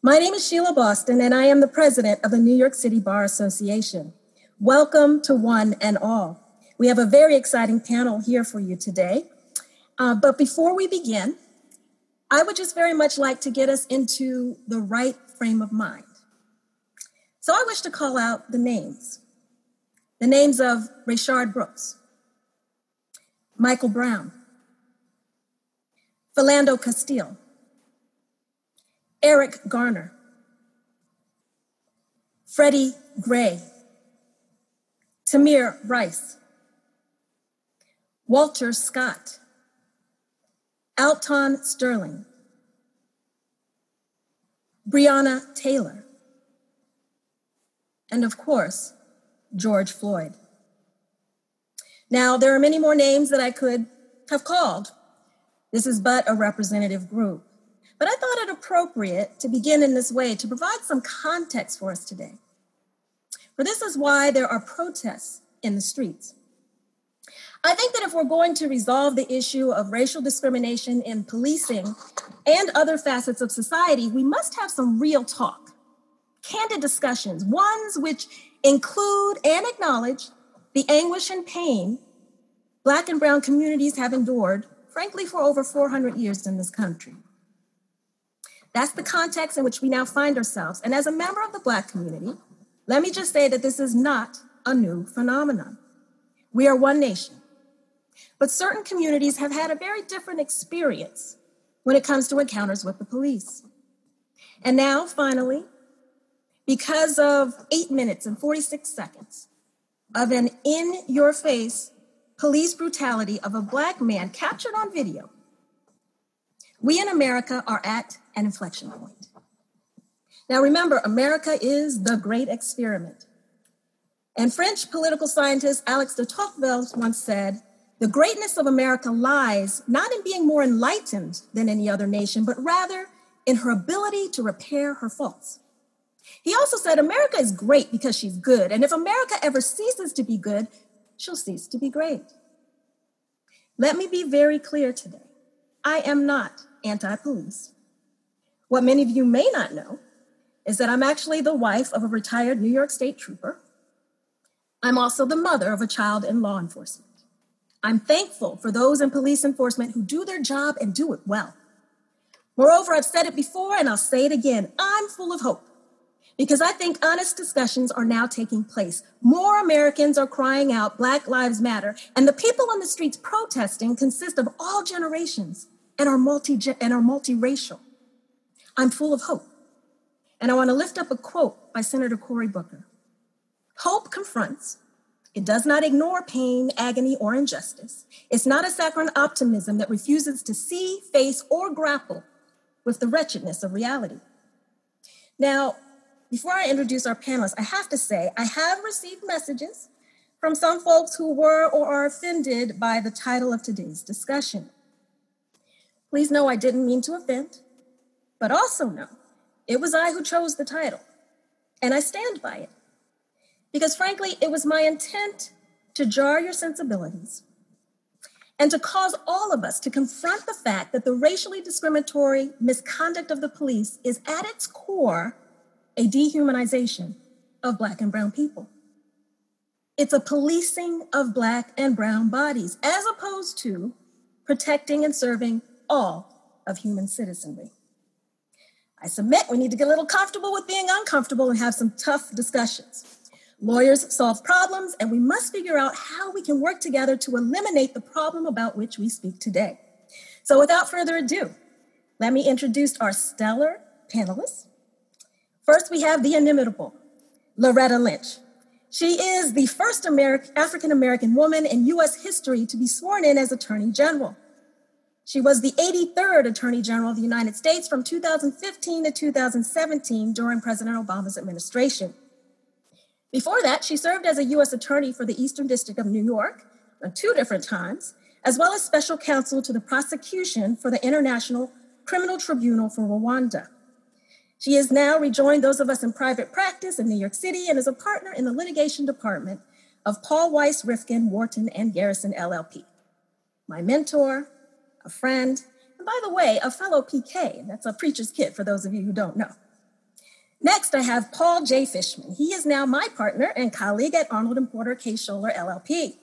My name is Sheila Boston, and I am the president of the New York City Bar Association. Welcome to one and all. We have a very exciting panel here for you today. Uh, but before we begin, I would just very much like to get us into the right frame of mind. So I wish to call out the names the names of Rayshard Brooks, Michael Brown, Philando Castile, Eric Garner, Freddie Gray, Tamir Rice, Walter Scott, Alton Sterling, Breonna Taylor, and of course, George Floyd. Now, there are many more names that I could have called. This is but a representative group. But I thought it appropriate to begin in this way to provide some context for us today. For this is why there are protests in the streets. I think that if we're going to resolve the issue of racial discrimination in policing and other facets of society, we must have some real talk, candid discussions, ones which include and acknowledge the anguish and pain Black and Brown communities have endured, frankly, for over 400 years in this country. That's the context in which we now find ourselves. And as a member of the Black community, let me just say that this is not a new phenomenon. We are one nation. But certain communities have had a very different experience when it comes to encounters with the police. And now, finally, because of eight minutes and 46 seconds of an in your face police brutality of a Black man captured on video, we in America are at an inflection point. Now, remember, America is the great experiment. And French political scientist Alex de Tocqueville once said, the greatness of America lies not in being more enlightened than any other nation, but rather in her ability to repair her faults. He also said, America is great because she's good. And if America ever ceases to be good, she'll cease to be great. Let me be very clear today. I am not anti police. What many of you may not know is that I'm actually the wife of a retired New York State trooper. I'm also the mother of a child in law enforcement. I'm thankful for those in police enforcement who do their job and do it well. Moreover, I've said it before and I'll say it again I'm full of hope because I think honest discussions are now taking place. More Americans are crying out Black Lives Matter, and the people on the streets protesting consist of all generations and are multi and are multiracial. I'm full of hope. And I want to lift up a quote by Senator Cory Booker. Hope confronts. It does not ignore pain, agony, or injustice. It's not a saccharine optimism that refuses to see, face, or grapple with the wretchedness of reality. Now, before I introduce our panelists, I have to say I have received messages from some folks who were or are offended by the title of today's discussion. Please know I didn't mean to offend, but also know it was I who chose the title, and I stand by it. Because frankly, it was my intent to jar your sensibilities and to cause all of us to confront the fact that the racially discriminatory misconduct of the police is at its core a dehumanization of Black and Brown people. It's a policing of Black and Brown bodies, as opposed to protecting and serving all of human citizenry. I submit we need to get a little comfortable with being uncomfortable and have some tough discussions. Lawyers solve problems, and we must figure out how we can work together to eliminate the problem about which we speak today. So, without further ado, let me introduce our stellar panelists. First, we have the inimitable Loretta Lynch. She is the first African American woman in US history to be sworn in as Attorney General. She was the 83rd Attorney General of the United States from 2015 to 2017 during President Obama's administration. Before that, she served as a U.S. Attorney for the Eastern District of New York on two different times, as well as special counsel to the prosecution for the International Criminal Tribunal for Rwanda. She has now rejoined those of us in private practice in New York City and is a partner in the litigation department of Paul Weiss Rifkind, Wharton, and Garrison LLP. My mentor, a friend, and by the way, a fellow PK. That's a preacher's kid for those of you who don't know. Next, I have Paul J. Fishman. He is now my partner and colleague at Arnold and Porter Kaye Scholer LLP.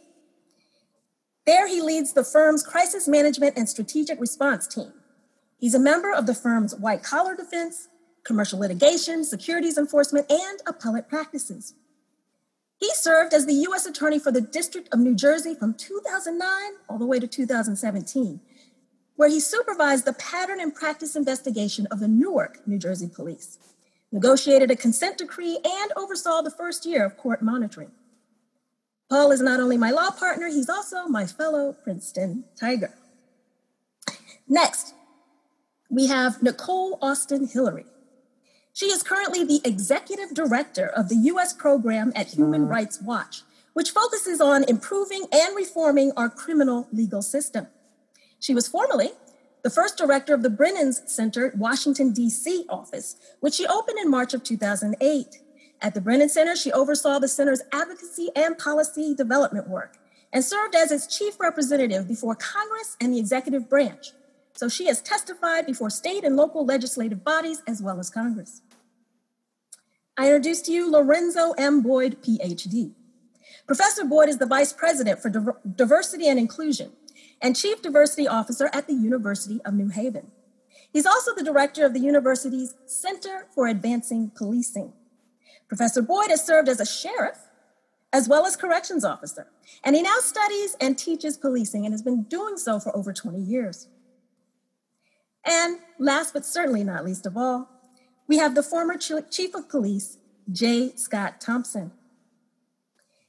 There, he leads the firm's crisis management and strategic response team. He's a member of the firm's white collar defense, commercial litigation, securities enforcement, and appellate practices. He served as the U.S. Attorney for the District of New Jersey from 2009 all the way to 2017, where he supervised the pattern and practice investigation of the Newark, New Jersey police, negotiated a consent decree, and oversaw the first year of court monitoring. Paul is not only my law partner, he's also my fellow Princeton Tiger. Next, we have Nicole Austin Hillery. She is currently the executive director of the U.S. program at Human mm. Rights Watch, which focuses on improving and reforming our criminal legal system. She was formerly the first director of the Brennan's Center Washington, D.C. office, which she opened in March of 2008. At the Brennan Center, she oversaw the center's advocacy and policy development work and served as its chief representative before Congress and the executive branch. So she has testified before state and local legislative bodies as well as Congress. I introduce to you Lorenzo M. Boyd, PhD. Professor Boyd is the Vice President for Diversity and Inclusion and Chief Diversity Officer at the University of New Haven. He's also the director of the university's Center for Advancing Policing. Professor Boyd has served as a sheriff as well as corrections officer, and he now studies and teaches policing and has been doing so for over 20 years. And last but certainly not least of all, we have the former Chief of Police, J. Scott Thomson.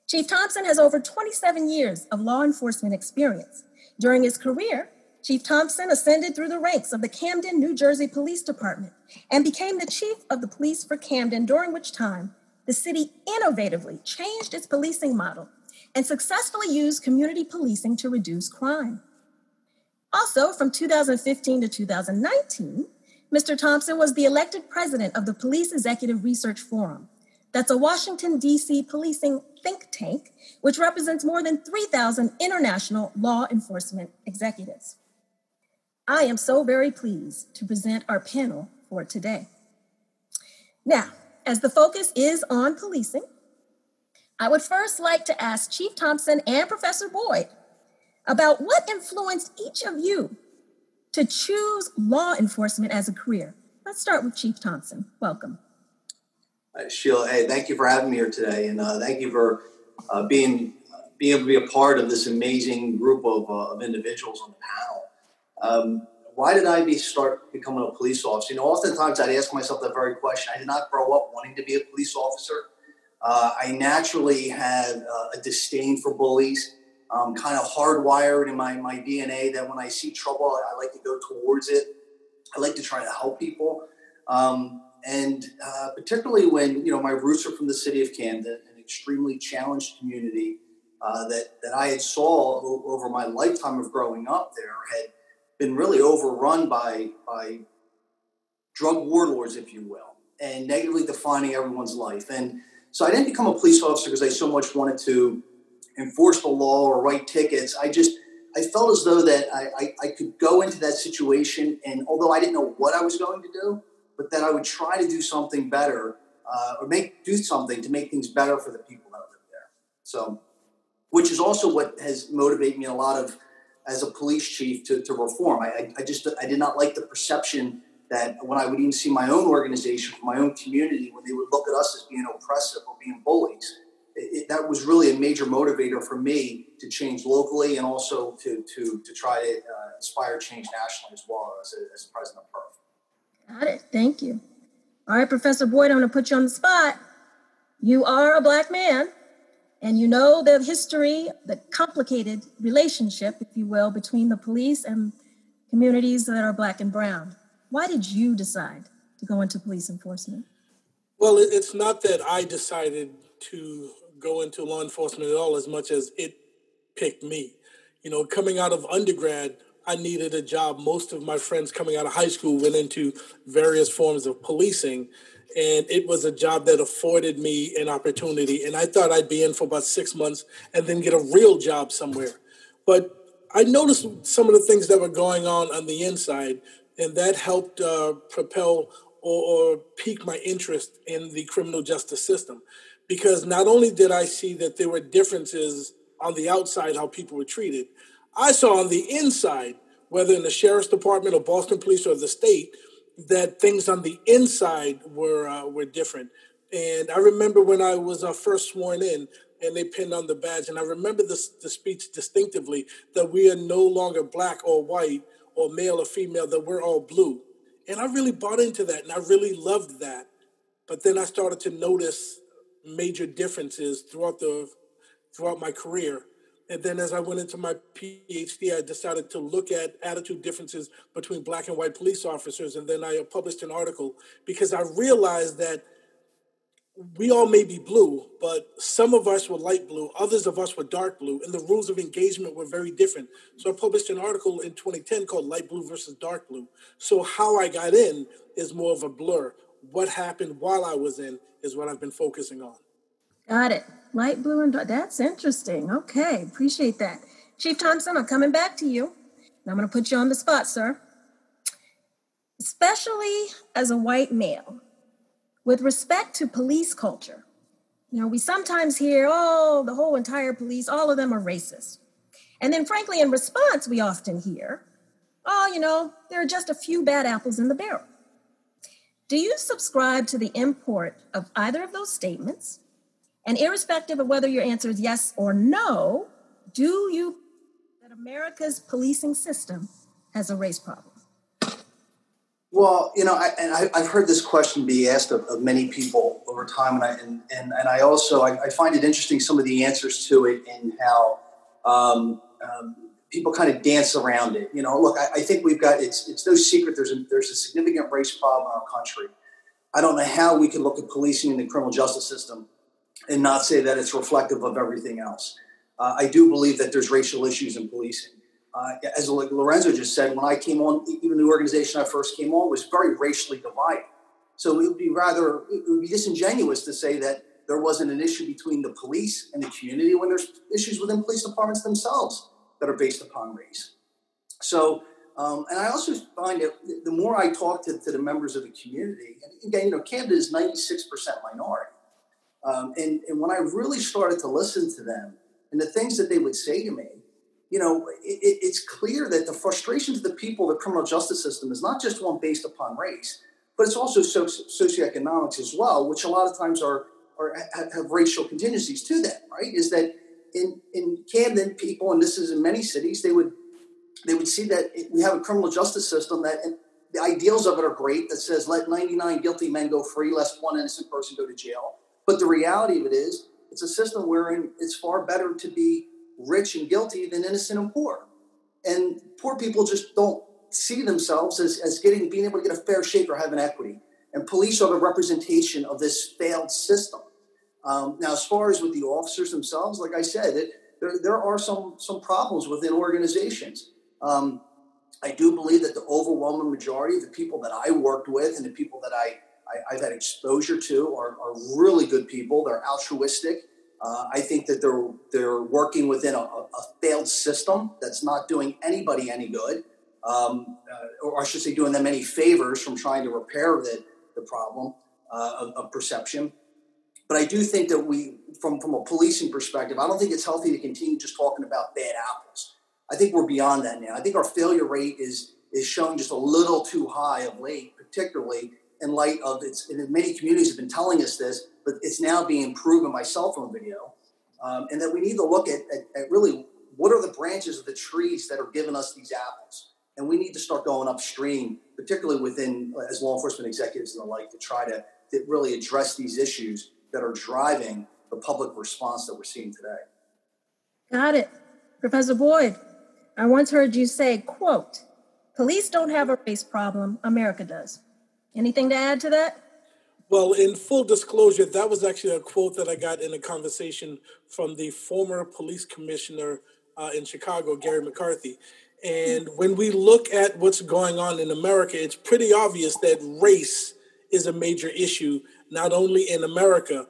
Chief Thomson has over 27 years of law enforcement experience. During his career, Chief Thomson ascended through the ranks of the Camden, New Jersey Police Department and became the chief of the police for Camden, during which time the city innovatively changed its policing model and successfully used community policing to reduce crime. Also, from 2015 to 2019, Mr. Thomson was the elected president of the Police Executive Research Forum. That's a Washington, D.C. policing think tank, which represents more than 3,000 international law enforcement executives. I am so very pleased to present our panel for today. Now, as the focus is on policing, I would first like to ask Chief Thomson and Professor Boyd about what influenced each of you to choose law enforcement as a career. Let's start with Chief Thomson. Welcome. Uh, Sheila, hey, thank you for having me here today, and uh, thank you for uh, being being able to be a part of this amazing group of, uh, of individuals on the panel. Um, why did I be start becoming a police officer? You know, oftentimes I'd ask myself that very question. I did not grow up wanting to be a police officer. Uh, I naturally had uh, a disdain for bullies um, kind of hardwired in my, my DNA that when I see trouble, I, like to go towards it. I like to try to help people. Um, and uh, particularly when, you know, my roots are from the city of Camden, an extremely challenged community uh, that, that I had saw over my lifetime of growing up there had been really overrun by, by drug warlords, if you will, and negatively defining everyone's life. And so I didn't become a police officer because I so much wanted to enforce the law or write tickets. I just I felt as though that I, I, I, could go into that situation, and although I didn't know what I was going to do, but that I would try to do something better uh, or make do something to make things better for the people that live there. So, which is also what has motivated me a lot of as a police chief to, to reform. I, I just I did not like the perception that when I would even see my own organization, my own community, when they would look at us as being oppressive or being bullies it, that was really a major motivator for me to change locally and also to to to try to uh, inspire change nationally as well as, as president of PERF. Got it. Thank you. All right, Professor Boyd, I'm going to put you on the spot. You are a black man, and you know the history, the complicated relationship, if you will, between the police and communities that are black and brown. Why did you decide to go into police enforcement? Well, it's not that I decided to go into law enforcement at all as much as it picked me. You know, coming out of undergrad, I needed a job. Most of my friends coming out of high school went into various forms of policing, and it was a job that afforded me an opportunity. And I thought I'd be in for about six months and then get a real job somewhere. But I noticed some of the things that were going on on the inside, and that helped uh, propel or, or pique my interest in the criminal justice system. Because not only did I see that there were differences on the outside, how people were treated, I saw on the inside, whether in the sheriff's department or Boston police or the state, that things on the inside were uh, were different. And I remember when I was uh, first sworn in, and they pinned on the badge, and I remember the, the speech distinctively that we are no longer black or white or male or female, that we're all blue. And I really bought into that, and I really loved that. But then I started to notice major differences throughout the throughout my career. And then as I went into my PhD, I decided to look at attitude differences between black and white police officers. And then I published an article because I realized that we all may be blue, but some of us were light blue, others of us were dark blue, and the rules of engagement were very different. So I published an article in 2010 called Light Blue versus Dark Blue. So how I got in is more of a blur. What happened while I was in is what I've been focusing on. Got it. Light blue and dark. That's interesting. Okay, appreciate that. Chief Thomson, I'm coming back to you. I'm going to put you on the spot, sir. Especially as a white male, with respect to police culture, you know, we sometimes hear, oh, the whole entire police, all of them are racist. And then, frankly, in response, we often hear, oh, you know, there are just a few bad apples in the barrel. Do you subscribe to the import of either of those statements? And irrespective of whether your answer is yes or no, do you that America's policing system has a race problem? Well, you know, I, and I, have heard this question be asked of, of, many people over time, and I and, and, and I also I, I, find it interesting some of the answers to it and how um, um, people kind of dance around it. You know, look, I, I, think we've got it's it's no secret there's a there's a significant race problem in our country. I don't know how we can look at policing in the criminal justice system and not say that it's reflective of everything else. Uh, I do believe that there's racial issues in policing uh, as Lorenzo just said, when I came on, even the organization I first came on was very racially divided. So it would be rather, it would be disingenuous to say that there wasn't an issue between the police and the community when there's issues within police departments themselves that are based upon race. So, um, and I also find that the more I talk to, to, the members of the community, and again, you know, Camden is 96% minority. Um, and, and when I really started to listen to them and the things that they would say to me, you know, it, it's clear that the frustrations of the people, the criminal justice system, is not just one based upon race, but it's also socioeconomics as well, which a lot of times are, are have racial contingencies to that. Right? Is that in in Camden, people, and this is in many cities, they would they would see that we have a criminal justice system that the ideals of it are great that says let 99 guilty men go free, lest one innocent person go to jail. But the reality of it is, it's a system wherein it's far better to be rich and guilty than innocent and poor. And poor people just don't see themselves as, as getting being able to get a fair shake or having equity. And police are the representation of this failed system. Um, now, as far as with the officers themselves, like I said, it, there, there are some some problems within organizations. Um, I do believe that the overwhelming majority of the people that I worked with and the people that I, I have had exposure to are, are really good people. They're altruistic. Uh, I think that they're they're working within a, a, failed system that's not doing anybody any good, um, uh, or I should say, doing them any favors from trying to repair the the problem uh, of, of, perception. But I do think that we, from from a policing perspective, I don't think it's healthy to continue just talking about bad apples. I think we're beyond that now. I think our failure rate is is showing just a little too high of late, particularly in light of its. And many communities have been telling us this but it's now being proven by cell phone video. Um, and that we need to look at, at, at, really what are the branches of the trees that are giving us these apples. And we need to start going upstream, particularly within as law enforcement executives and the like, to try to, to really address these issues that are driving the public response that we're seeing today. Got it. Professor Boyd, I once heard you say, quote, police don't have a race problem, America does. Anything to add to that? Well, in full disclosure, that was actually a quote that I got in a conversation from the former police commissioner uh, in Chicago, Garry McCarthy. And when we look at what's going on in America, it's pretty obvious that race is a major issue, not only in America,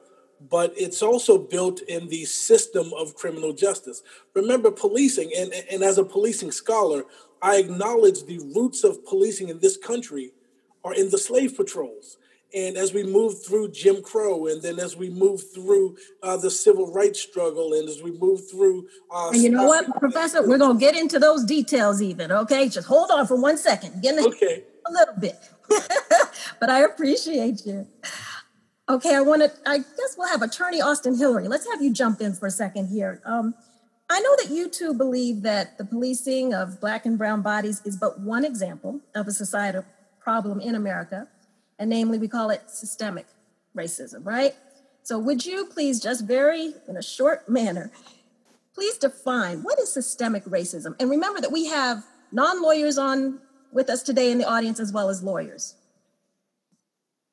but it's also built in the system of criminal justice. Remember, policing, and, and as a policing scholar, I acknowledge the roots of policing in this country are in the slave patrols. And as we move through Jim Crow, and then as we move through uh, the civil rights struggle, and as we move through. Uh, and you know what, Professor? We're going to get into those details even, okay? Just hold on for one second. Get okay. a little bit. but I appreciate you. Okay, I want to, I guess we'll have Attorney Austin Hillery. Let's have you jump in for a second here. Um, I know that you two believe that the policing of Black and Brown bodies is but one example of a societal problem in America and namely we call it systemic racism, right? So would you please just very in a short manner, please define what is systemic racism? And remember that we have non-lawyers on with us today in the audience as well as lawyers.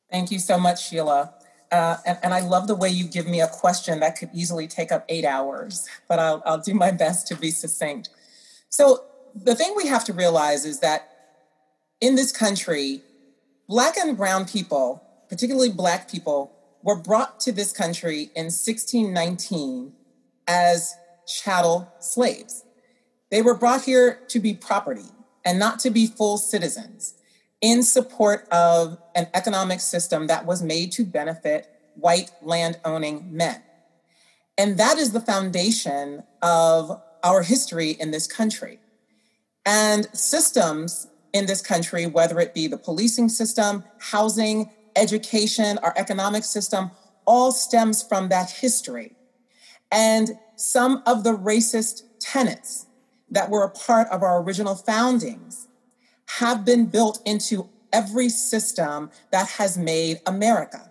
Thank you so much, Sheila. Uh, and, and, I love the way you give me a question that could easily take up eight hours, but I'll, I'll do my best to be succinct. So, the thing we have to realize is that in this country, Black and Brown people, particularly Black people, were brought to this country in 1619 as chattel slaves. They were brought here to be property and not to be full citizens in support of an economic system that was made to benefit white land owning men. And that is the foundation of our history in this country. And systems in this country, whether it be the policing system, housing, education, our economic system, all stems from that history. And some of the racist tenets that were a part of our original foundings have been built into every system that has made America.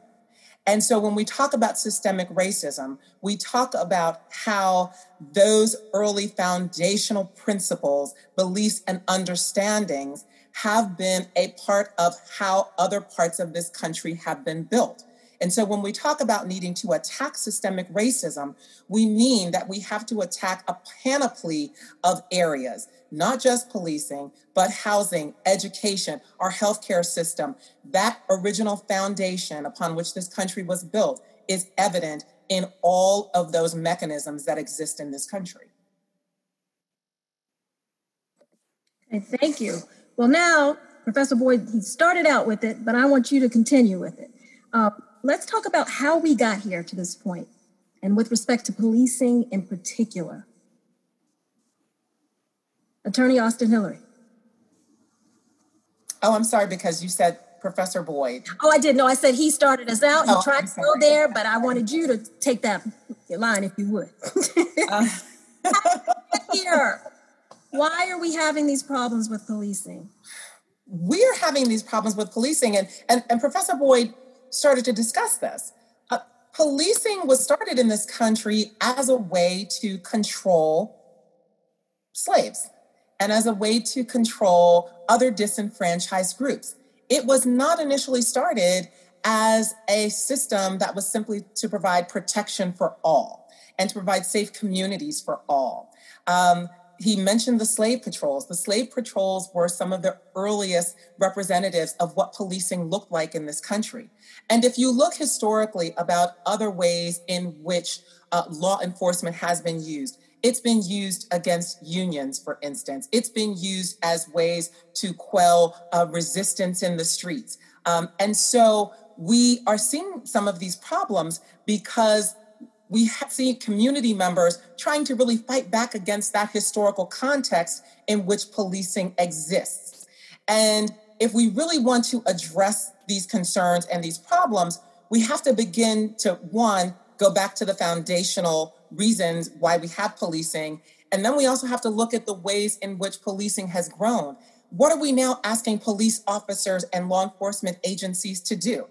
And so when we talk about systemic racism, we talk about how those early foundational principles, beliefs, and understandings have been a part of how other parts of this country have been built. And so when we talk about needing to attack systemic racism, we mean that we have to attack a panoply of areas, not just policing, but housing, education, our healthcare system. That original foundation upon which this country was built is evident in all of those mechanisms that exist in this country. Okay, thank you. Well, now, Professor Boyd, he started out with it, but I want you to continue with it. Uh, let's talk about how we got here to this point, and with respect to policing in particular. Attorney Austin Hillery. Oh, I'm sorry, because you said Professor Boyd. Oh, I did. No, I said he started us out. He oh, tried to go there, but I wanted you to take that line if you would. uh. here. Why are we having these problems with policing? We are having these problems with policing, and, and, and Professor Boyd started to discuss this. Uh, policing was started in this country as a way to control slaves and as a way to control other disenfranchised groups. It was not initially started as a system that was simply to provide protection for all and to provide safe communities for all. Um, he mentioned the slave patrols. The slave patrols were some of the earliest representatives of what policing looked like in this country. And if you look historically about other ways in which uh, law enforcement has been used, it's been used against unions, for instance. It's been used as ways to quell uh, resistance in the streets. Um, and so we are seeing some of these problems because we see community members trying to really fight back against that historical context in which policing exists. And if we really want to address these concerns and these problems, we have to begin to, one, go back to the foundational reasons why we have policing. And then we also have to look at the ways in which policing has grown. What are we now asking police officers and law enforcement agencies to do?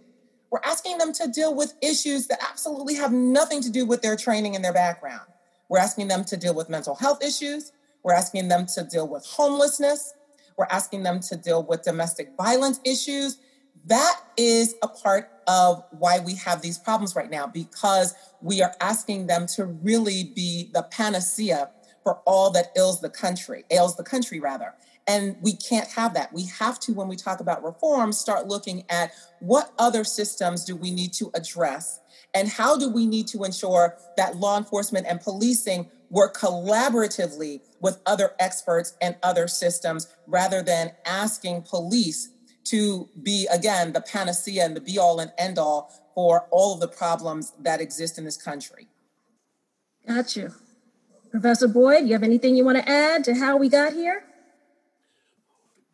We're asking them to deal with issues that absolutely have nothing to do with their training and their background. We're asking them to deal with mental health issues. We're asking them to deal with homelessness. We're asking them to deal with domestic violence issues. That is a part of why we have these problems right now because we are asking them to really be the panacea for all that ails the country, ails the country rather. And we can't have that. We have to, when we talk about reform, start looking at what other systems do we need to address and how do we need to ensure that law enforcement and policing work collaboratively with other experts and other systems rather than asking police to be, again, the panacea and the be all and end all for all of the problems that exist in this country. Got you. Professor Boyd, you have anything you want to add to how we got here?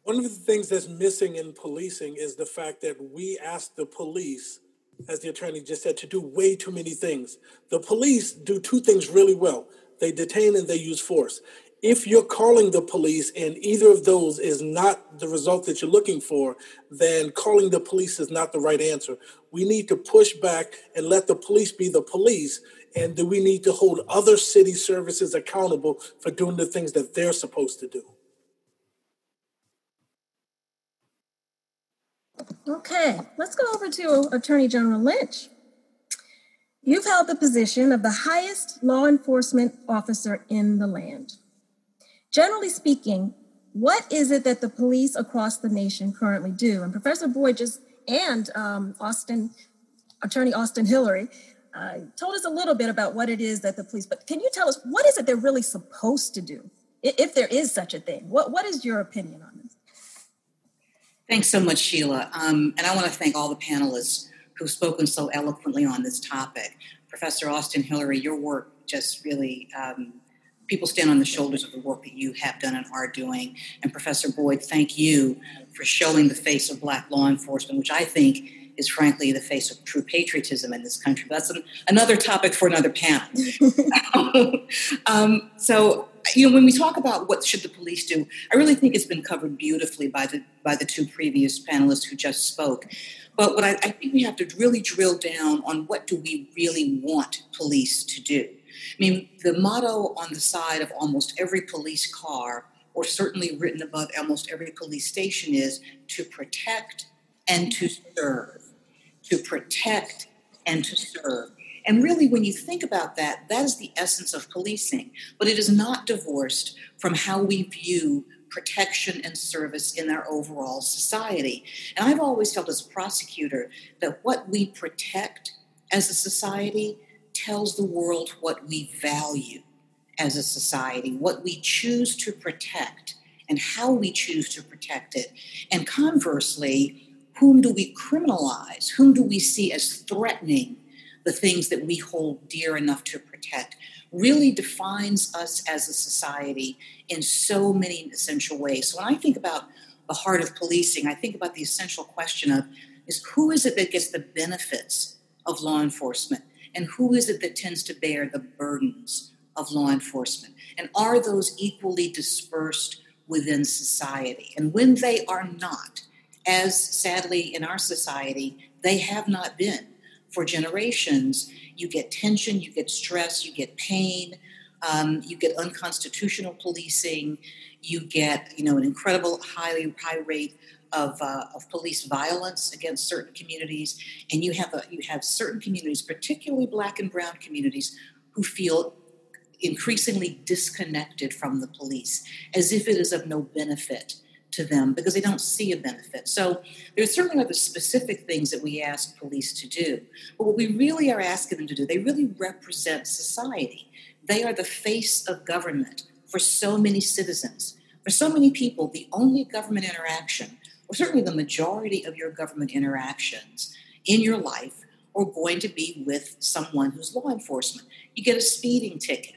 One of the things that's missing in policing is the fact that we ask the police, as the attorney just said, to do way too many things. The police do two things really well they detain and they use force. If you're calling the police and either of those is not the result that you're looking for, then calling the police is not the right answer. We need to push back and let the police be the police. And do we need to hold other city services accountable for doing the things that they're supposed to do? Okay, let's go over to Attorney General Lynch. You've held the position of the highest law enforcement officer in the land. Generally speaking, what is it that the police across the nation currently do? And Professor Boyd just and um, Austin, Attorney Austin Hillery, uh, told us a little bit about what it is that the police. But can you tell us what is it they're really supposed to do, if there is such a thing? What What is your opinion on? Thanks so much, Sheila. Um, and I want to thank all the panelists who've spoken so eloquently on this topic. Professor Austin Hillery, your work just really, um, people stand on the shoulders of the work that you have done and are doing. And Professor Boyd, thank you for showing the face of Black law enforcement, which I think is frankly the face of true patriotism in this country. But that's an, another topic for another panel. um, so you know, when we talk about what should the police do, I really think it's been covered beautifully by the by the two previous panelists who just spoke. But what I, I think we have to really drill down on what do we really want police to do. I mean, the motto on the side of almost every police car, or certainly written above almost every police station, is to protect and to serve. To protect and to serve. And really, when you think about that, that is the essence of policing. But it is not divorced from how we view protection and service in our overall society. And I've always felt as a prosecutor that what we protect as a society tells the world what we value as a society, what we choose to protect, and how we choose to protect it. And conversely, whom do we criminalize? Whom do we see as threatening the things that we hold dear enough to protect, really defines us as a society in so many essential ways. So when I think about the heart of policing, I think about the essential question of is who is it that gets the benefits of law enforcement and who is it that tends to bear the burdens of law enforcement? And are those equally dispersed within society? And when they are not, as sadly in our society, they have not been, for generations, you get tension, you get stress, you get pain, um, you get unconstitutional policing, you get you know an incredible highly high rate of, uh, of police violence against certain communities, and you have a, you have certain communities, particularly Black and Brown communities, who feel increasingly disconnected from the police, as if it is of no benefit to them because they don't see a benefit. So there certainly the specific things that we ask police to do. But what we really are asking them to do, they really represent society. They are the face of government for so many citizens. For so many people, the only government interaction, or certainly the majority of your government interactions in your life, are going to be with someone who's law enforcement. You get a speeding ticket,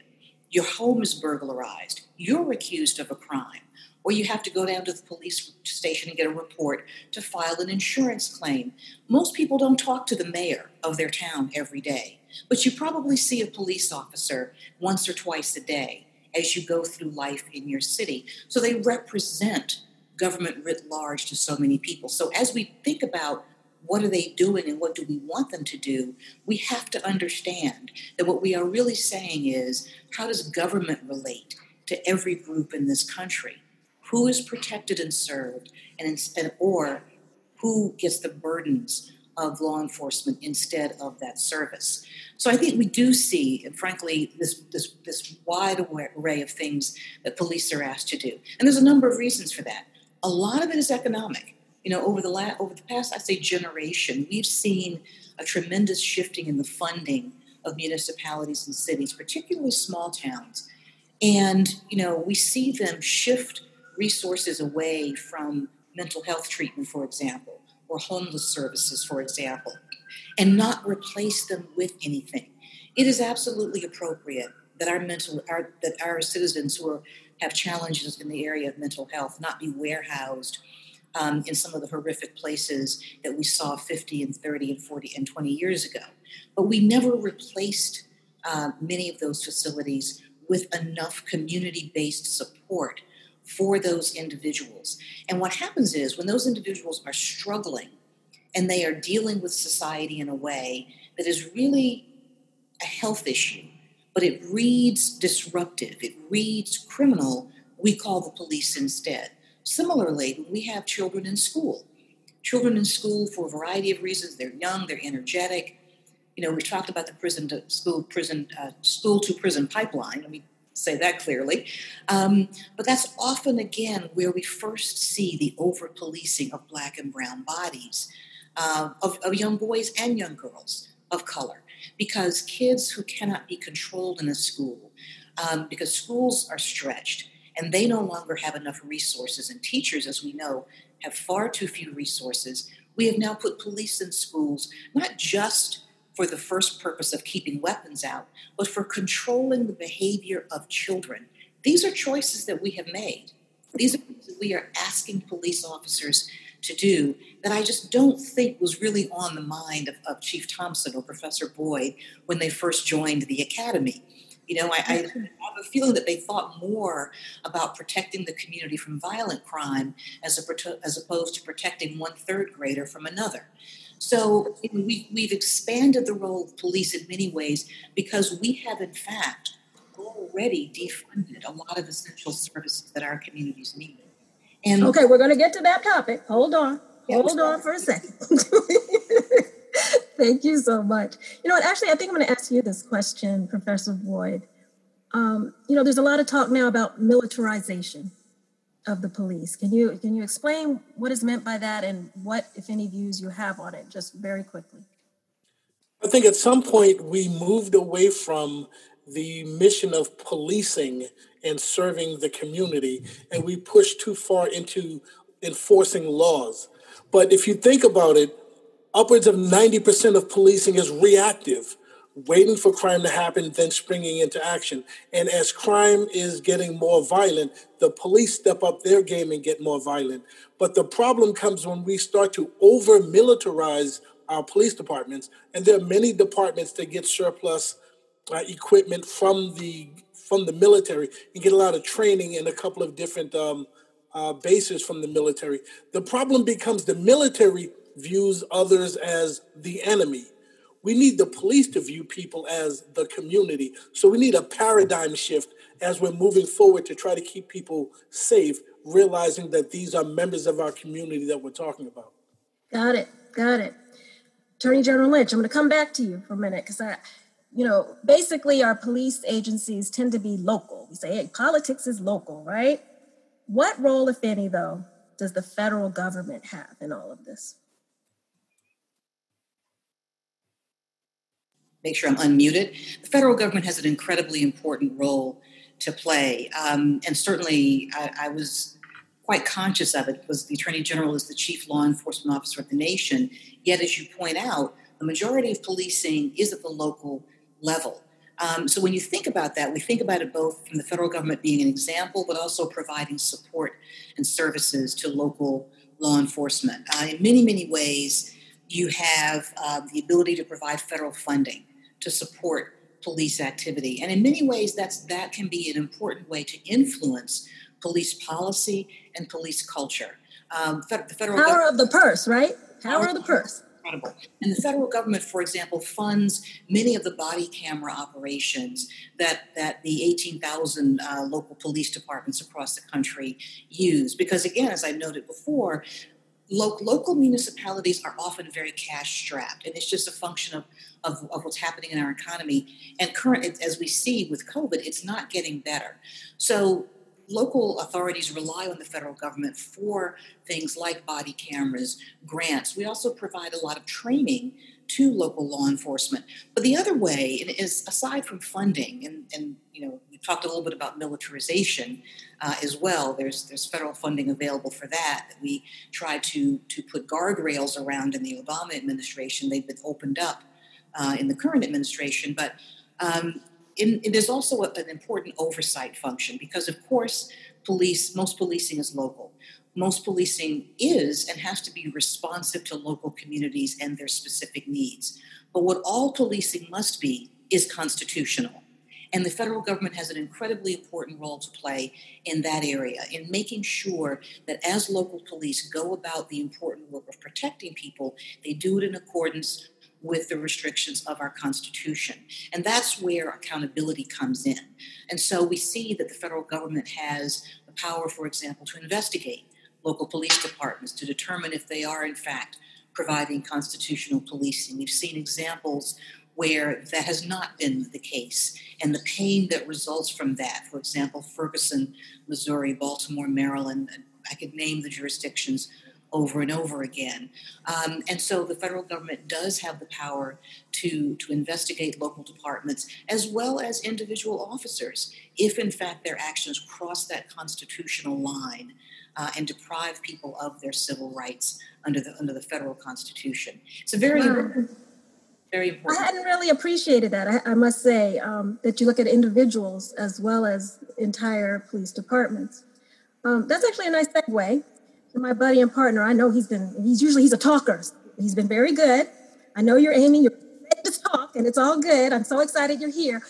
your home is burglarized, you're accused of a crime or you have to go down to the police station and get a report to file an insurance claim. Most people don't talk to the mayor of their town every day, but you probably see a police officer once or twice a day as you go through life in your city. So they represent government writ large to so many people. So as we think about what are they doing and what do we want them to do, we have to understand that what we are really saying is how does government relate to every group in this country? Who is protected and served, and instead, or who gets the burdens of law enforcement instead of that service. So I think we do see, and frankly, this, this, this wide array of things that police are asked to do. And there's a number of reasons for that. A lot of it is economic. You know, over the la- over the past, I'd say, generation, we've seen a tremendous shifting in the funding of municipalities and cities, particularly small towns. And, you know, we see them shift resources away from mental health treatment, for example, or homeless services, for example, and not replace them with anything. It is absolutely appropriate that our mental our, that our citizens who are, have challenges in the area of mental health not be warehoused um, in some of the horrific places that we saw 50 and 30 and 40 and 20 years ago. But we never replaced uh, many of those facilities with enough community based support for those individuals. And what happens is when those individuals are struggling and they are dealing with society in a way that is really a health issue, but it reads disruptive, it reads criminal, we call the police instead. Similarly, when we have children in school, children in school for a variety of reasons, they're young, they're energetic. You know, we talked about the prison to school, prison, uh, school to prison pipeline. Let me say that clearly. Um, but that's often, again, where we first see the over policing of black and brown bodies, uh, of, of young boys and young girls of color, because kids who cannot be controlled in a school, um, because schools are stretched and they no longer have enough resources, and teachers, as we know, have far too few resources. We have now put police in schools, not just for the first purpose of keeping weapons out, but for controlling the behavior of children. These are choices that we have made. These are things that we are asking police officers to do that I just don't think was really on the mind of, of Chief Thomson or Professor Boyd when they first joined the academy. You know, I, I, have a feeling that they thought more about protecting the community from violent crime as, a, as opposed to protecting one third grader from another. So we, we've expanded the role of police in many ways because we have, in fact, already defunded a lot of essential services that our communities need. And okay, we're going to get to that topic. Hold on. Hold on for a second. Thank you so much. You know what? Actually, I think I'm going to ask you this question, Professor Boyd. Um, you know, there's a lot of talk now about militarization of the police. Can you can you explain what is meant by that and what, if any, views you have on it, just very quickly? I think at some point we moved away from the mission of policing and serving the community, and we pushed too far into enforcing laws. But if you think about it, upwards of 90% of policing is reactive waiting for crime to happen, then springing into action. And as crime is getting more violent, the police step up their game and get more violent. But the problem comes when we start to over militarize our police departments. And there are many departments that get surplus uh, equipment from the from the military and get a lot of training in a couple of different um, uh, bases from the military. The problem becomes the military views others as the enemy we need the police to view people as the community. So we need a paradigm shift as we're moving forward to try to keep people safe, realizing that these are members of our community that we're talking about. Got it. Got it. Attorney General Lynch, I'm going to come back to you for a minute because I, you know, basically our police agencies tend to be local. We say, hey, politics is local, right? What role, if any, though, does the federal government have in all of this? Make sure I'm unmuted. The federal government has an incredibly important role to play. Um, and certainly I, I, was quite conscious of it because the Attorney General is the chief law enforcement officer of the nation. Yet, as you point out, the majority of policing is at the local level. Um, so when you think about that, we think about it both from the federal government being an example, but also providing support and services to local law enforcement. Uh, in many, many ways, you have uh, the ability to provide federal funding to support police activity. And in many ways, that's that can be an important way to influence police policy and police culture. Um, the federal power of the purse, right? Power of the purse. Incredible. And the federal government, for example, funds many of the body camera operations that that the 18,000 uh, local police departments across the country use. Because again, as I noted before, local municipalities are often very cash strapped, and it's just a function of, of, of, what's happening in our economy. And current, as we see with COVID, it's not getting better. So local authorities rely on the federal government for things like body cameras, grants. We also provide a lot of training to local law enforcement. But the other way is aside from funding, and, and you know, we talked a little bit about militarization uh, as well. There's there's federal funding available for that that we try to to put guardrails around in the Obama administration. They've been opened up uh, in the current administration, but um, is also a, an important oversight function because, of course, police most policing is local. Most policing is and has to be responsive to local communities and their specific needs. But what all policing must be is constitutional. And the federal government has an incredibly important role to play in that area, in making sure that as local police go about the important work of protecting people, they do it in accordance with the restrictions of our Constitution. And that's where accountability comes in. And so we see that the federal government has the power, for example, to investigate local police departments to determine if they are, in fact, providing constitutional policing. We've seen examples where that has not been the case, and the pain that results from that. For example, Ferguson, Missouri, Baltimore, Maryland, I could name the jurisdictions over and over again. Um, and so the federal government does have the power to, to investigate local departments as well as individual officers if, in fact, their actions cross that constitutional line. Uh, and deprive people of their civil rights under the under the federal constitution. It's a very wow. very important. I hadn't really appreciated that. I, I must say um, that you look at individuals as well as entire police departments. Um, that's actually a nice segue to my buddy and partner, I know he's been, he's usually, he's a talker. He's been very good. I know you're aiming, you're ready to talk, and it's all good. I'm so excited you're here.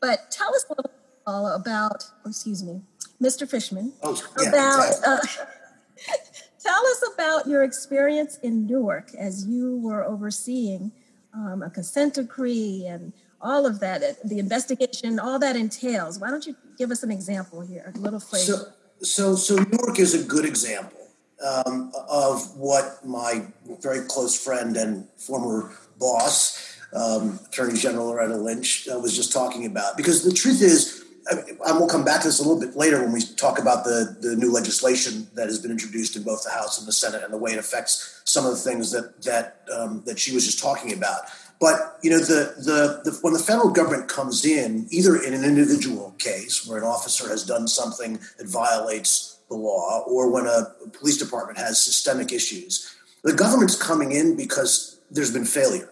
But tell us a little bit about, excuse me, Mr. Fishman, oh, yeah, about, uh, tell us about your experience in Newark as you were overseeing um, a consent decree and all of that, the investigation, all that entails. Why don't you give us an example here, a little flavor? So, so, so Newark is a good example um, of what my very close friend and former boss, um, Attorney General Loretta Lynch, uh, was just talking about. Because the truth is, and we'll come back to this a little bit later when we talk about the, the new legislation that has been introduced in both the House and the Senate and the way it affects some of the things that that um, that she was just talking about. But you know, the, the, the when the federal government comes in, either in an individual case where an officer has done something that violates the law or when a police department has systemic issues. The government's coming in because there's been failure.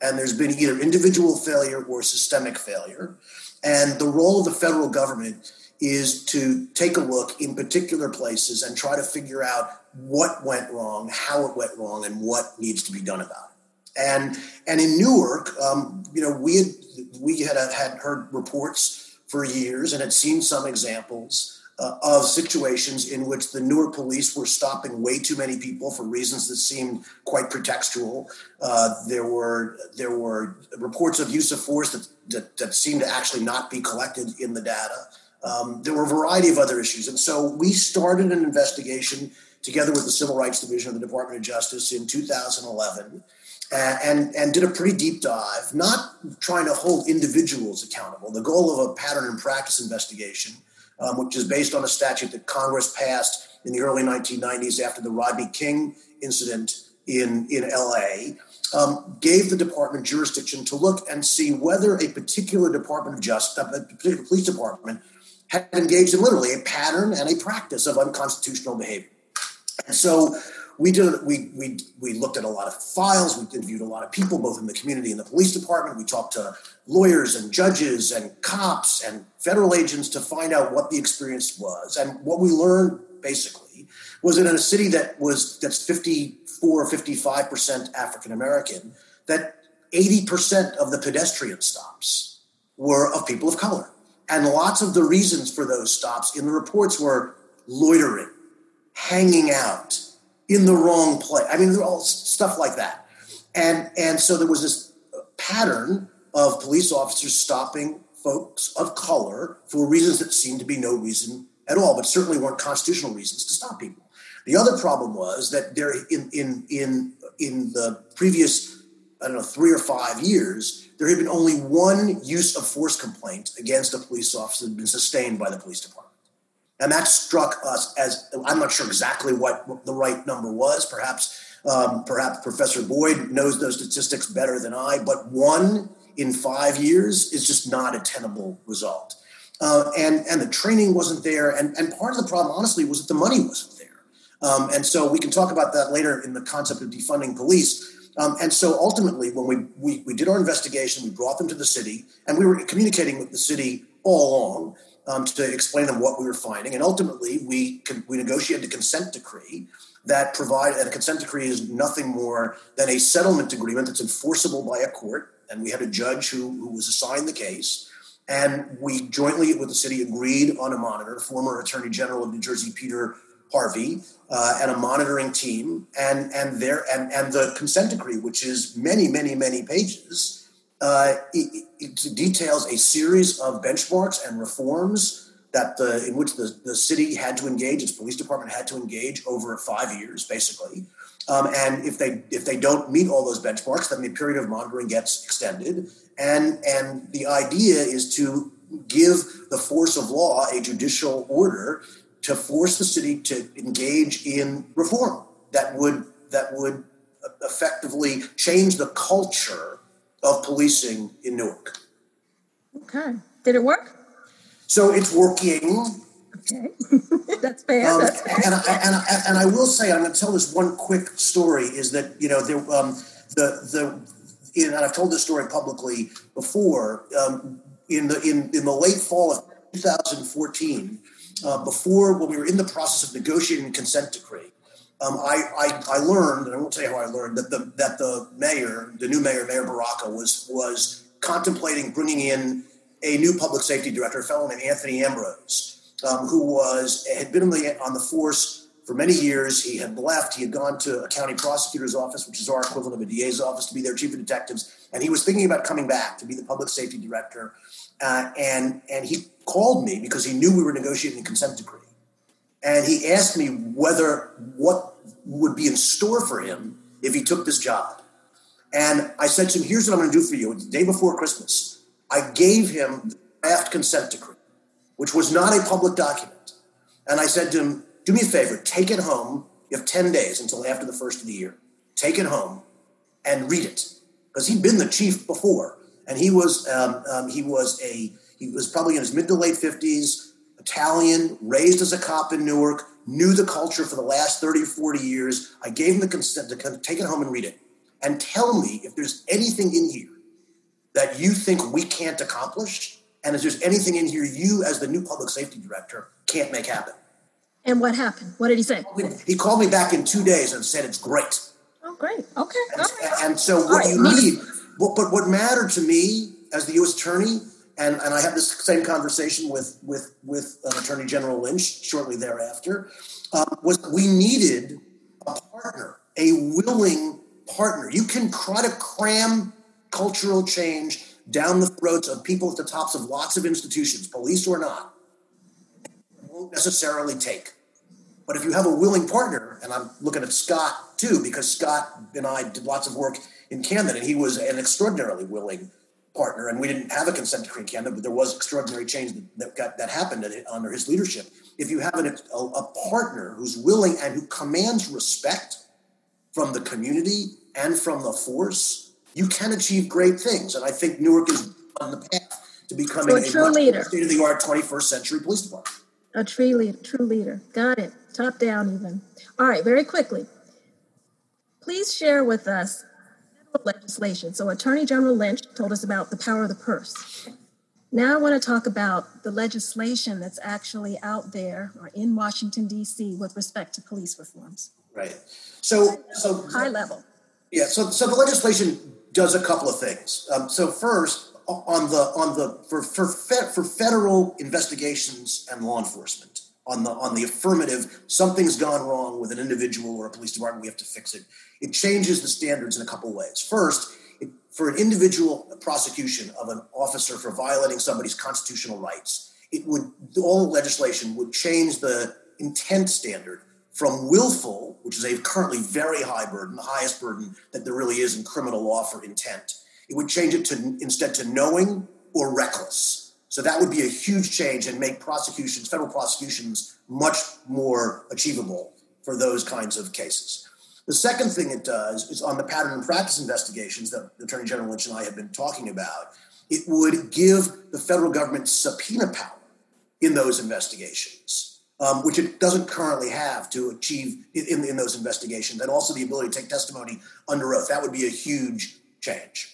And there's been either individual failure or systemic failure. And the role of the federal government is to take a look in particular places and try to figure out what went wrong, how it went wrong, and what needs to be done about it. And and in Newark, um, you know, we had we had had heard reports for years and had seen some examples uh, of situations in which the Newark police were stopping way too many people for reasons that seemed quite pretextual. Uh, there were there were reports of use of force that, that, that seemed to actually not be collected in the data. Um, there were a variety of other issues, and so we started an investigation together with the Civil Rights Division of the Department of Justice in 2011. And, and, did a pretty deep dive, not trying to hold individuals accountable. The goal of a pattern and practice investigation um, which is based on a statute that Congress passed in the early 1990s after the Rodney King incident in, in LA, um, gave the department jurisdiction to look and see whether a particular department of justice, a particular police department, had engaged in literally a pattern and a practice of unconstitutional behavior. And so we did we we we looked at a lot of files. We interviewed a lot of people both in the community and the police department. We talked to lawyers and judges and cops and federal agents to find out what the experience was. And what we learned basically was that in a city that was that's 54 55% african american that 80% of the pedestrian stops were of people of color. And lots of the reasons for those stops in the reports were loitering hanging out in the wrong place. I mean, they're all stuff like that. And and so there was this pattern of police officers stopping folks of color for reasons that seemed to be no reason at all, but certainly weren't constitutional reasons to stop people. The other problem was that there in in in in the previous I don't know three or five years there had been only one use of force complaint against a police officer that had been sustained by the police department. And that struck us as I'm not sure exactly what the right number was. Perhaps um, perhaps Professor Boyd knows those statistics better than I, but one in five years is just not a tenable result. Uh, and and the training wasn't there, and and part of the problem, honestly, was that the money wasn't there. Um, and so we can talk about that later in the concept of defunding police. Um, and so ultimately, when we, we we did our investigation, we brought them to the city, and we were communicating with the city all along um, to explain them what we were finding. And ultimately, we we negotiated a consent decree that provide and a consent decree is nothing more than a settlement agreement that's enforceable by a court. And we had a judge who, who was assigned the case. And we jointly with the city agreed on a monitor, former Attorney General of New Jersey, Peter Harvey, uh, and a monitoring team, and and there and and the consent decree, which is many, many, many pages, uh, it, it details a series of benchmarks and reforms that the in which the, the city had to engage, its police department had to engage over five years, basically. Um, and if they if they don't meet all those benchmarks, then the period of monitoring gets extended. And and the idea is to give the force of law a judicial order to force the city to engage in reform that would that would effectively change the culture of policing in Newark. Okay. Did it work? So it's working. Okay, that's fair. Um, that's fair. And, I, and, I, and I will say, I'm going to tell this one quick story. Is that you know there um, the the in, and I've told this story publicly before. Um, in the in in the late fall of 2014, uh, before when we were in the process of negotiating consent decree, um, I, I, I learned, and I won't tell you how I learned that the that the mayor, the new mayor, Mayor Baraka, was was contemplating bringing in a new public safety director, a fellow named Anthony Ambrose, um, who was had been on the, on the force for many years. He had left. He had gone to a county prosecutor's office, which is our equivalent of a DA's office, to be their chief of detectives, and he was thinking about coming back to be the public safety director. Uh, and and he called me because he knew we were negotiating a consent decree, and he asked me whether what would be in store for him if he took this job. And I said to him, "Here's what I'm going to do for you. The day before Christmas. I gave him the draft consent decree, which was not a public document. And I said to him, do me a favor, take it home. You have 10 days until after the first of the year. Take it home and read it. Because he'd been the chief before. And he was um, um, he was a he was probably in his mid to late 50s, Italian, raised as a cop in Newark, knew the culture for the last 30 or 40 years. I gave him the consent to take it home and read it. And tell me if there's anything in here that you think we can't accomplish? And if there's anything in here you, as the new public safety director, can't make happen? And what happened? What did he say? He called me back in two days and said it's great. Oh, great. Okay. And, right. and so, what right. you need, but, but what mattered to me as the U.S. attorney, and, and I had this same conversation with with with uh, Attorney General Lynch shortly thereafter, uh, was we needed a partner, a willing partner. You can try to cram cultural change down the throats of people at the tops of lots of institutions, police or not, won't necessarily take. But if you have a willing partner, and I'm looking at Scott too, because Scott and I did lots of work in Camden, and he was an extraordinarily willing partner. And we didn't have a consent decree in Camden, but there was extraordinary change that got, that happened under his leadership. If you have an, a, a partner who's willing and who commands respect from the community and from the force, you can achieve great things. And I think Newark is on the path to becoming so a, a true leader, state of the art 21st century police department. A true leader, true leader. Got it. Top down, even. All right, very quickly. Please share with us legislation. So, Attorney General Lynch told us about the power of the purse. Now, I want to talk about the legislation that's actually out there or in Washington, D.C., with respect to police reforms. Right. So, so high level. Yeah. So, so the legislation does a couple of things. Um, so first, on the on the for for for federal investigations and law enforcement on the on the affirmative, something's gone wrong with an individual or a police department, we have to fix it. It changes the standards in a couple ways. First, it, for an individual prosecution of an officer for violating somebody's constitutional rights, it would all legislation would change the intent standard from willful, which is a currently very high burden, the highest burden that there really is in criminal law for intent. It would change it to instead to knowing or reckless. So that would be a huge change and make prosecutions, federal prosecutions, much more achievable for those kinds of cases. The second thing it does is on the pattern and practice investigations that Attorney General Lynch and I have been talking about, it would give the federal government subpoena power in those investigations, um, which it doesn't currently have to achieve in, in those investigations, and also the ability to take testimony under oath. That would be a huge change.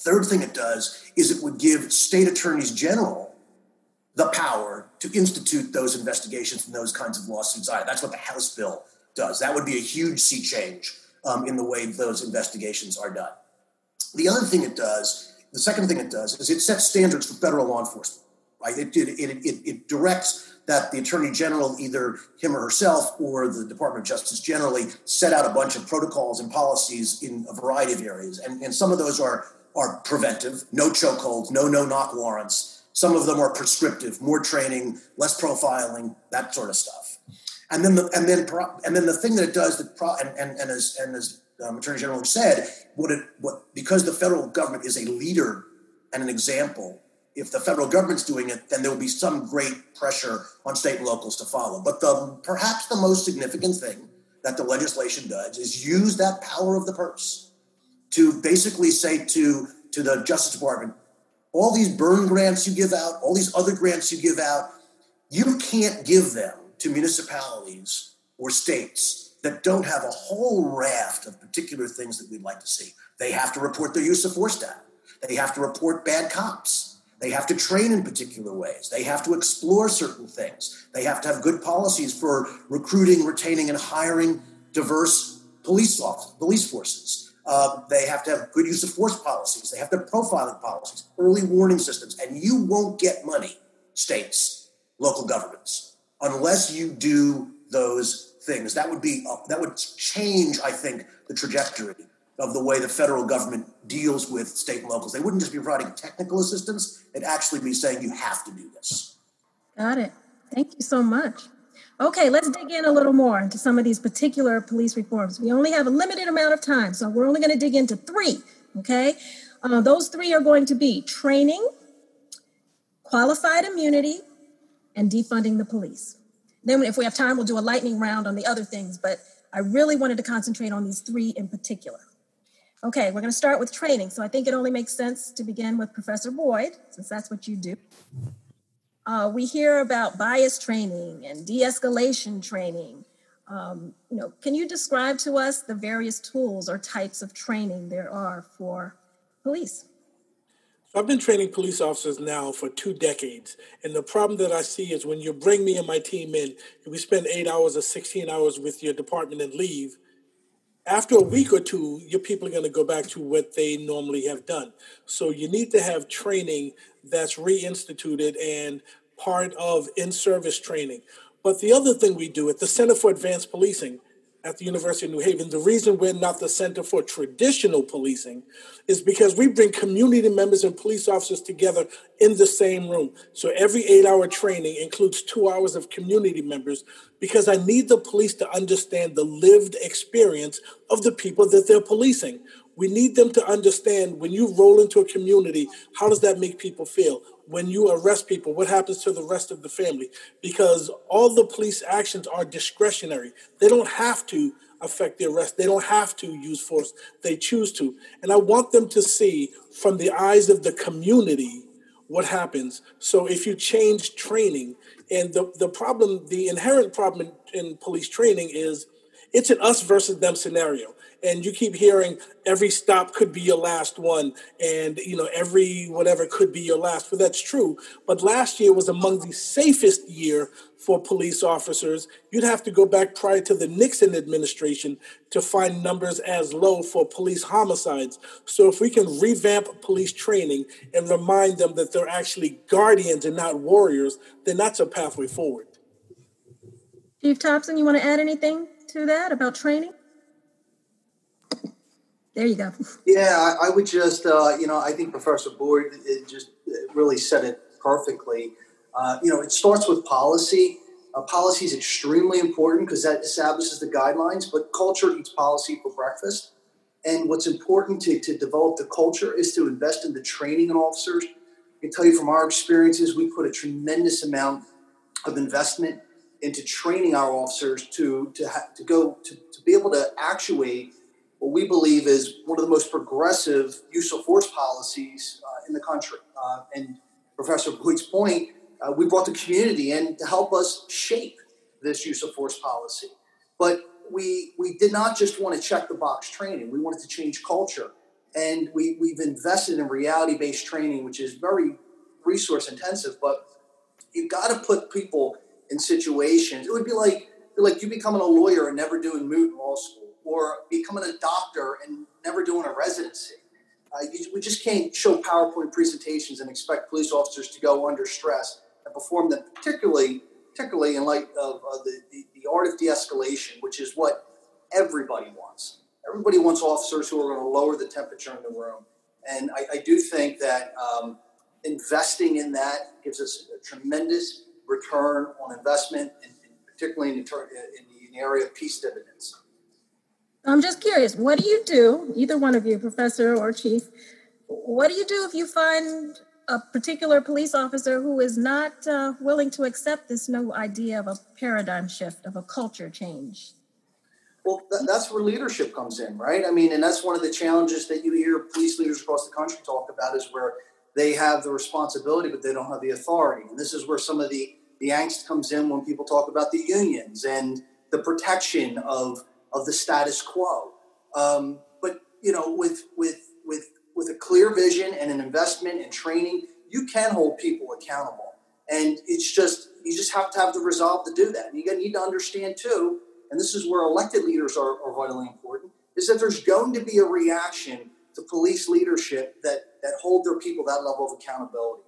Third thing it does is it would give state attorneys general the power to institute those investigations and those kinds of lawsuits. That's what the House bill does. That would be a huge sea change um, in the way those investigations are done. The other thing it does, the second thing it does, is it sets standards for federal law enforcement. Right? It, it, it, it, directs that the attorney general, either him or herself, or the Department of Justice generally, set out a bunch of protocols and policies in a variety of areas, and, and some of those are are preventive, no chokeholds, no no knock warrants. Some of them are prescriptive, more training, less profiling, that sort of stuff. And then the and then and then the thing that it does that pro, and, and, and as and as um, Attorney General said, what it what because the federal government is a leader and an example. If the federal government's doing it, then there will be some great pressure on state and locals to follow. But the perhaps the most significant thing that the legislation does is use that power of the purse to basically say to to the Justice Department, all these Byrne grants you give out, all these other grants you give out, you can't give them to municipalities or states that don't have a whole raft of particular things that we'd like to see. They have to report their use of force data. They have to report bad cops. They have to train in particular ways. They have to explore certain things. They have to have good policies for recruiting, retaining, and hiring diverse police officers, police forces. Uh, they have to have good use of force policies. They have to have profiling policies, early warning systems, and you won't get money, states, local governments, unless you do those things. That would be uh, that would change, I think, the trajectory of the way the federal government deals with state and locals. They wouldn't just be providing technical assistance; it'd actually be saying you have to do this. Got it. Thank you so much. Okay, let's dig in a little more into some of these particular police reforms. We only have a limited amount of time, so we're only going to dig into three. Okay, uh, those three are going to be training, qualified immunity, and defunding the police. Then, if we have time, we'll do a lightning round on the other things, but I really wanted to concentrate on these three in particular. Okay, we're going to start with training. So I think it only makes sense to begin with Professor Boyd, since that's what you do. Uh, we hear about bias training and de escalation training. Um, you know, can you describe to us the various tools or types of training there are for police? So I've been training police officers now for two decades. And the problem that I see is when you bring me and my team in, we spend eight hours or 16 hours with your department and leave. After a week or two, your people are going to go back to what they normally have done. So you need to have training that's reinstituted and part of in service training. But the other thing we do at the Center for Advanced Policing, at the University of New Haven, the reason we're not the Center for Traditional Policing is because we bring community members and police officers together in the same room. So every eight hour training includes two hours of community members because I need the police to understand the lived experience of the people that they're policing. We need them to understand when you roll into a community, how does that make people feel? when you arrest people, what happens to the rest of the family? Because all the police actions are discretionary. They don't have to affect the arrest. They don't have to use force. They choose to. And I want them to see from the eyes of the community what happens. So if you change training, and the, the problem, the inherent problem in, in police training is it's an us versus them scenario and you keep hearing every stop could be your last one and you know every whatever could be your last well that's true. But last year was among the safest year for police officers. You'd have to go back prior to the nixon administration to find numbers as low for police homicides. So if we can revamp police training and remind them that they're actually guardians and not warriors then that's a pathway forward. Chief Thomson you want to add anything to that about training there you go. Yeah, I, I would just, uh, you know, I think Professor Boyd just really said it perfectly. Uh, you know, it starts with policy. Uh, policy is extremely important because that establishes the guidelines, but culture eats policy for breakfast. And what's important to, to develop the culture is to invest in the training in officers I can tell you from our experiences, we put a tremendous amount of investment into training our officers to to ha- to go to, to be able to actuate what we believe is one of the most progressive use of force policies uh, in the country. Uh, and Professor Boyd's point, uh, we brought the community in to help us shape this use of force policy. But we we did not just want to check the box training. We wanted to change culture, and we we've invested in reality based training, which is very resource intensive. But you've got to put people in situations. It would be like like you becoming a lawyer and never doing moot law school, or becoming a doctor and never doing a residency. Uh, you, we just can't show PowerPoint presentations and expect police officers to go under stress and perform them, particularly particularly in light of uh, the, the, the art of de-escalation, which is what everybody wants. Everybody wants officers who are going to lower the temperature in the room, and I, I do think that um, investing in that gives us a tremendous return on investment, and, and particularly in the, in the area of peace dividends. I'm just curious, what do you do, either one of you, professor or chief? What do you do if you find a particular police officer who is not uh, willing to accept this new idea of a paradigm shift, of a culture change? Well, th- that's where leadership comes in, right? I mean, and that's one of the challenges that you hear police leaders across the country talk about is where they have the responsibility, but they don't have the authority. And this is where some of the, the angst comes in when people talk about the unions and the protection of, of the status quo. Um, but, you know, with, with, with, with a clear vision and an investment in training, you can hold people accountable. And it's just, you just have to have the resolve to do that. And you need to understand, too, and this is where elected leaders are, are vitally important, is that there's going to be a reaction to police leadership that, that hold their people that level of accountability.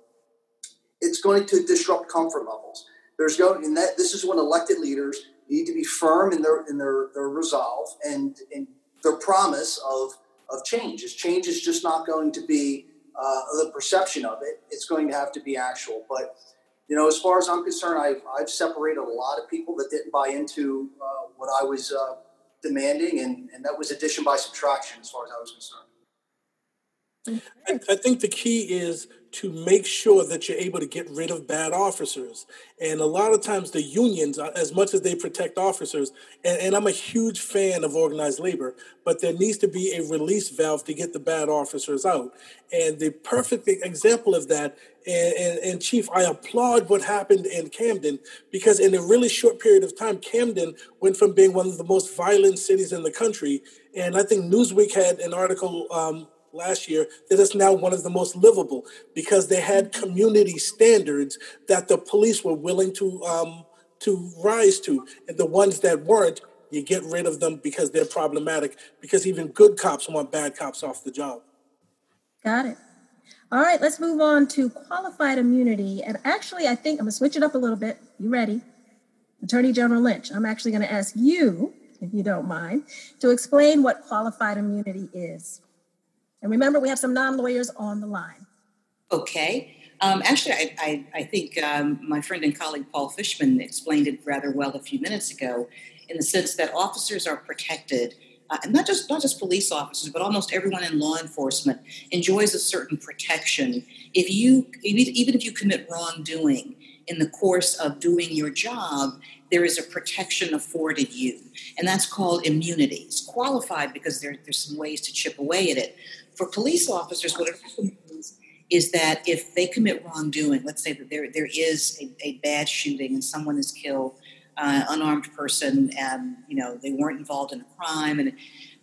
It's going to disrupt comfort levels. There's going, and that this is when elected leaders need to be firm in their in their, their resolve and, and their promise of of change. Is change is just not going to be uh, the perception of it. It's going to have to be actual. But you know, as far as I'm concerned, I've I've separated a lot of people that didn't buy into uh, what I was uh, demanding, and and that was addition by subtraction as far as I was concerned. I, I, think the key is to make sure that you're able to get rid of bad officers. And a lot of times, the unions, uh, as much as they protect officers, and, and I'm a huge fan of organized labor, but there needs to be a release valve to get the bad officers out. And the perfect example of that, and, and, and Chief, I applaud what happened in Camden because in a really short period of time, Camden went from being one of the most violent cities in the country. And I think Newsweek had an article um, last year that is now one of the most livable because they had community standards that the police were willing to um, to rise to, and the ones that weren't, you get rid of them because they're problematic. Because even good cops want bad cops off the job. Got it. All right, let's move on to qualified immunity. And actually, I think I'm gonna switch it up a little bit. You ready? Attorney General Lynch, I'm actually going to ask you, if you don't mind, to explain what qualified immunity is. And remember, we have some non lawyers on the line. Okay. Um, actually, I, I, I think um, my friend and colleague Paul Fishman explained it rather well a few minutes ago, in the sense that officers are protected, uh, and not just not just police officers, but almost everyone in law enforcement enjoys a certain protection. If you even if you commit wrongdoing in the course of doing your job, there is a protection afforded you, and that's called immunity. It's qualified because there, there's some ways to chip away at it. For police officers, what it means is that if they commit wrongdoing, let's say that there, there is a, a bad shooting and someone is killed, uh, unarmed person, and you know they weren't involved in a crime, and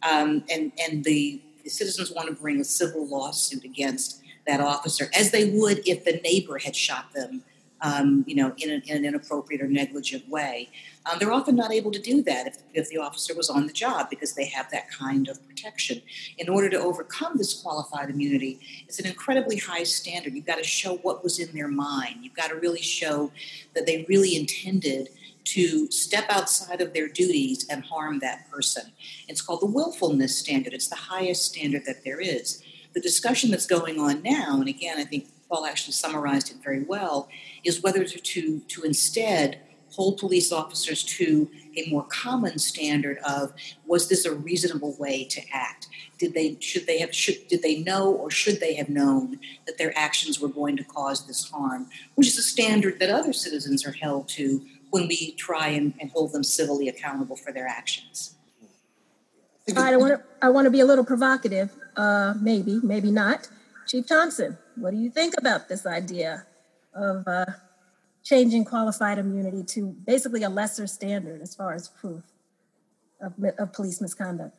um, and and the, the citizens want to bring a civil lawsuit against that officer, as they would if the neighbor had shot them um, you know, in, in, an inappropriate or negligent way. Um, they're often not able to do that if, if the officer was on the job because they have that kind of protection. In order to overcome this qualified immunity, it's an incredibly high standard. You've got to show what was in their mind. You've got to really show that they really intended to step outside of their duties and harm that person. It's called the willfulness standard. It's the highest standard that there is. The discussion that's going on now, and again, I think Paul actually summarized it very well, is whether to, to instead hold police officers to a more common standard of was this a reasonable way to act? Did they should they have should did they know or should they have known that their actions were going to cause this harm? Which is a standard that other citizens are held to when we try and, and hold them civilly accountable for their actions. All right, I want to I want to be a little provocative. Uh, maybe, maybe not. Chief Thomson, what do you think about this idea of uh, changing qualified immunity to basically a lesser standard as far as proof of, of police misconduct?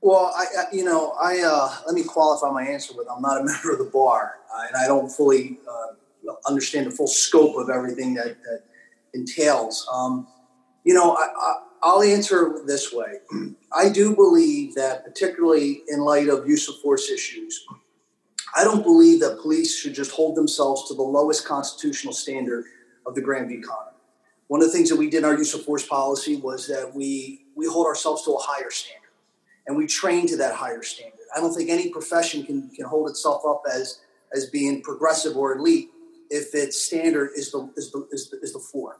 Well, I, you know, I uh, let me qualify my answer with I'm not a member of the bar, uh, and I don't fully uh, understand the full scope of everything that, that entails. Um, you know, I, will answer this way. I do believe that, particularly in light of use of force issues, I don't believe that police should just hold themselves to the lowest constitutional standard of the Graham v. Connor. One of the things that we did in our use of force policy was that we we hold ourselves to a higher standard, and we train to that higher standard. I don't think any profession can can hold itself up as as being progressive or elite if its standard is the is the is the, is the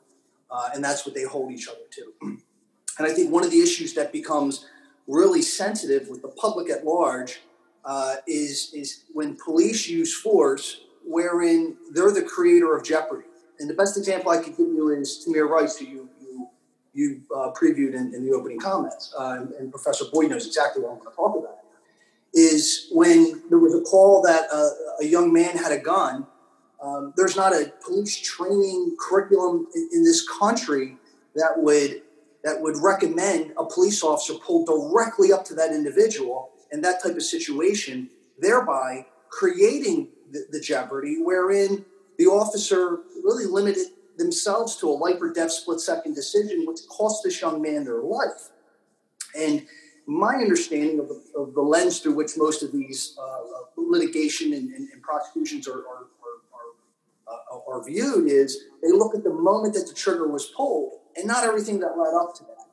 uh, and that's what they hold each other to. And I think one of the issues that becomes really sensitive with the public at large uh, is is when police use force, wherein they're the creator of jeopardy. And the best example I could give you is Tamir Rice, who you you, you uh, previewed in, in, the opening comments, uh, and, and, Professor Boyd knows exactly what I'm going to talk about. Is when there was a call that uh, a young man had a gun. Um, there's not a police training curriculum in, in this country that would that would recommend a police officer pull directly up to that individual in that type of situation, thereby creating the, the jeopardy wherein the officer really limited themselves to a life or death split second decision, which cost this young man their life. And my understanding of the, of the lens through which most of these uh, litigation and, and, and prosecutions are, are, are, uh, are, viewed is they look at the moment that the trigger was pulled and not everything that led up to that.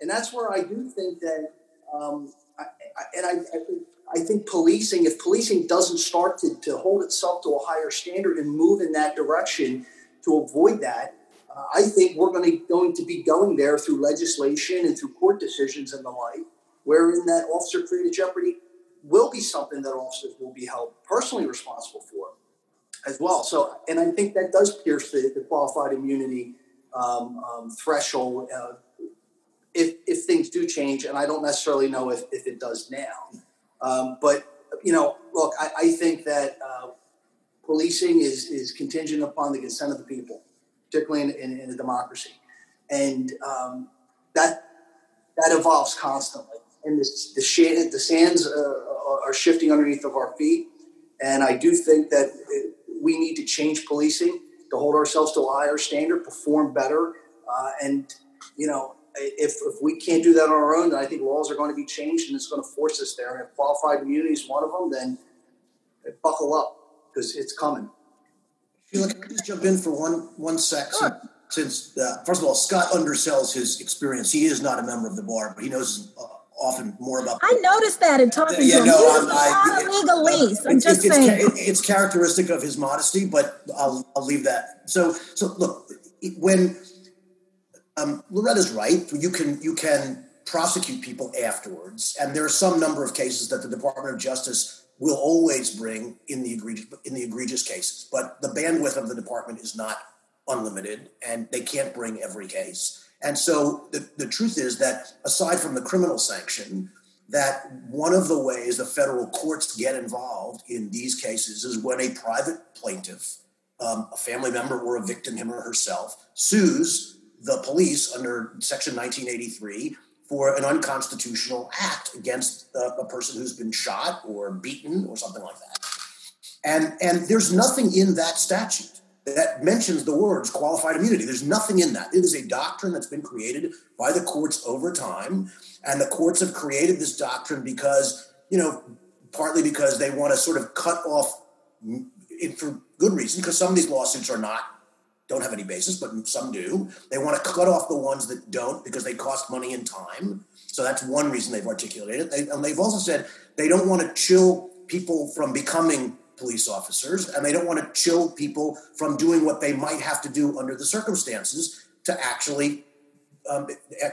And that's where I do think that, um, I, I, and I, I, think, I think policing, if policing doesn't start to, to hold itself to a higher standard and move in that direction to avoid that, uh, I think we're going to, going to be going there through legislation and through court decisions and the like, wherein that officer created jeopardy will be something that officers will be held personally responsible for as well. So, and I think that does pierce the, the qualified immunity um, um, threshold uh, if, if things do change, and I don't necessarily know if, if it does now. Um, but you know, look, I, I think that uh, policing is is contingent upon the consent of the people, particularly in, in, in a democracy, and um, that that evolves constantly. And the the, sands uh, are shifting underneath of our feet, and I do think that we need to change policing to hold ourselves to a higher standard, perform better, uh, and you know if, if we can't do that on our own, then I think laws are going to be changed and it's going to force us there. And if qualified immunity is one of them, then buckle up because it's coming. Sheila, can I just jump in for one one sec? Sure. Since, uh, first of all, Scott undersells his experience. He is not a member of the bar, but he knows uh, often more about. I noticed that in talking yeah, to him. No, He's not a legalese. I'm just it's, saying. It's, it's characteristic of his modesty, but I'll, I'll leave that. So, so look, when um, Loretta's right, you can you can prosecute people afterwards, and there are some number of cases that the Department of Justice will always bring in the egregious in the egregious cases, but the bandwidth of the department is not unlimited, and they can't bring every case. And so the, the truth is that aside from the criminal sanction, that one of the ways the federal courts get involved in these cases is when a private plaintiff, um, a family member or a victim, him or herself, sues the police under Section 1983 for an unconstitutional act against a, a person who's been shot or beaten or something like that. And, and there's nothing in that statute that mentions the words qualified immunity. There's nothing in that. It is a doctrine that's been created by the courts over time. And the courts have created this doctrine because, you know, partly because they want to sort of cut off, for good reason, because some of these lawsuits are not, don't have any basis, but some do. They want to cut off the ones that don't because they cost money and time. So that's one reason they've articulated it. and they've also said they don't want to chill people from becoming police officers, and they don't want to chill people from doing what they might have to do under the circumstances to actually um,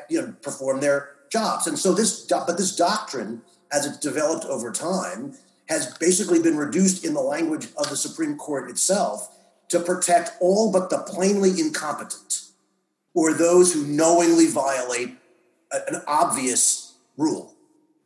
you know, perform their jobs. And so this, but this doctrine, as it's developed over time, has basically been reduced in the language of the Supreme Court itself to protect all but the plainly incompetent or those who knowingly violate an obvious rule.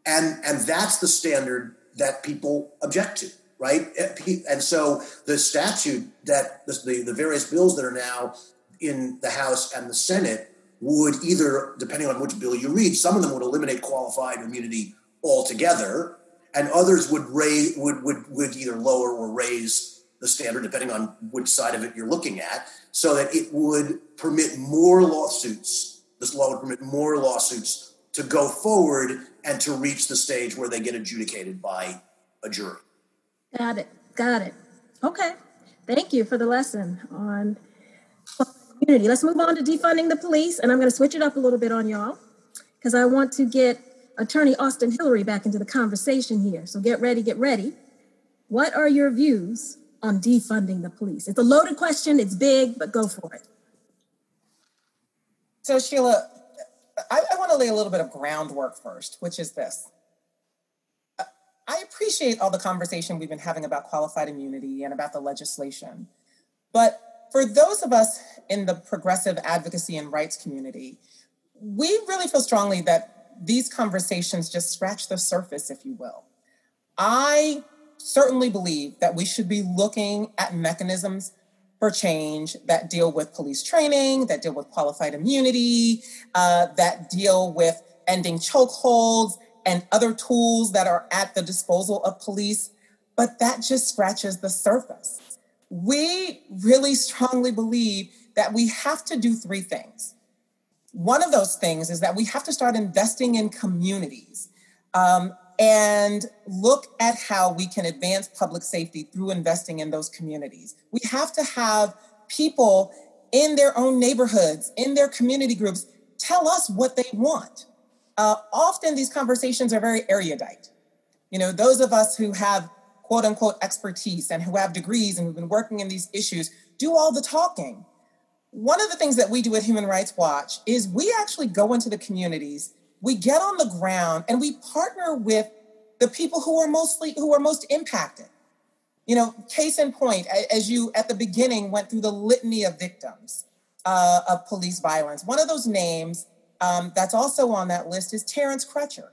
And, and that's the standard that people object to, right? Eh, and so the statute that the, the various bills that are now in the House and the Senate would either, depending on which bill you read, some of them would eliminate qualified immunity altogether, and others would raise would would would either lower or raise the standard depending on which side of it you're looking at, so that it would permit more lawsuits. This law would permit more lawsuits to go forward and to reach the stage where they get adjudicated by a jury. Got it. Got it. Okay. Thank you for the lesson on community. Let's move on to defunding the police, and I'm going to switch it up a little bit on y'all because I want to get Attorney Austin Hillery back into the conversation here. So get ready, get ready. What are your views on defunding the police? It's a loaded question, it's big, but go for it. So, Sheila, I, I want to lay a little bit of groundwork first, which is this. I appreciate all the conversation we've been having about qualified immunity and about the legislation. But for those of us in the progressive advocacy and rights community, we really feel strongly that these conversations just scratch the surface, if you will. I certainly believe that we should be looking at mechanisms for change that deal with police training, that deal with qualified immunity, uh, that deal with ending chokeholds and other tools that are at the disposal of police. But that just scratches the surface we really strongly believe that we have to do three things. One of those things is that we have to start investing in communities um, and look at how we can advance public safety through investing in those communities. We have to have people in their own neighborhoods, in their community groups, tell us what they want. Uh, often these conversations are very erudite. You know, those of us who have quote unquote expertise and who have degrees and who've been working in these issues do all the talking. One of the things that we do at Human Rights Watch is we actually go into the communities, we get on the ground, and we partner with the people who are mostly who are most impacted. You know, case in point, as you at the beginning went through the litany of victims uh, of police violence, one of those names um, that's also on that list is Terrence Crutcher.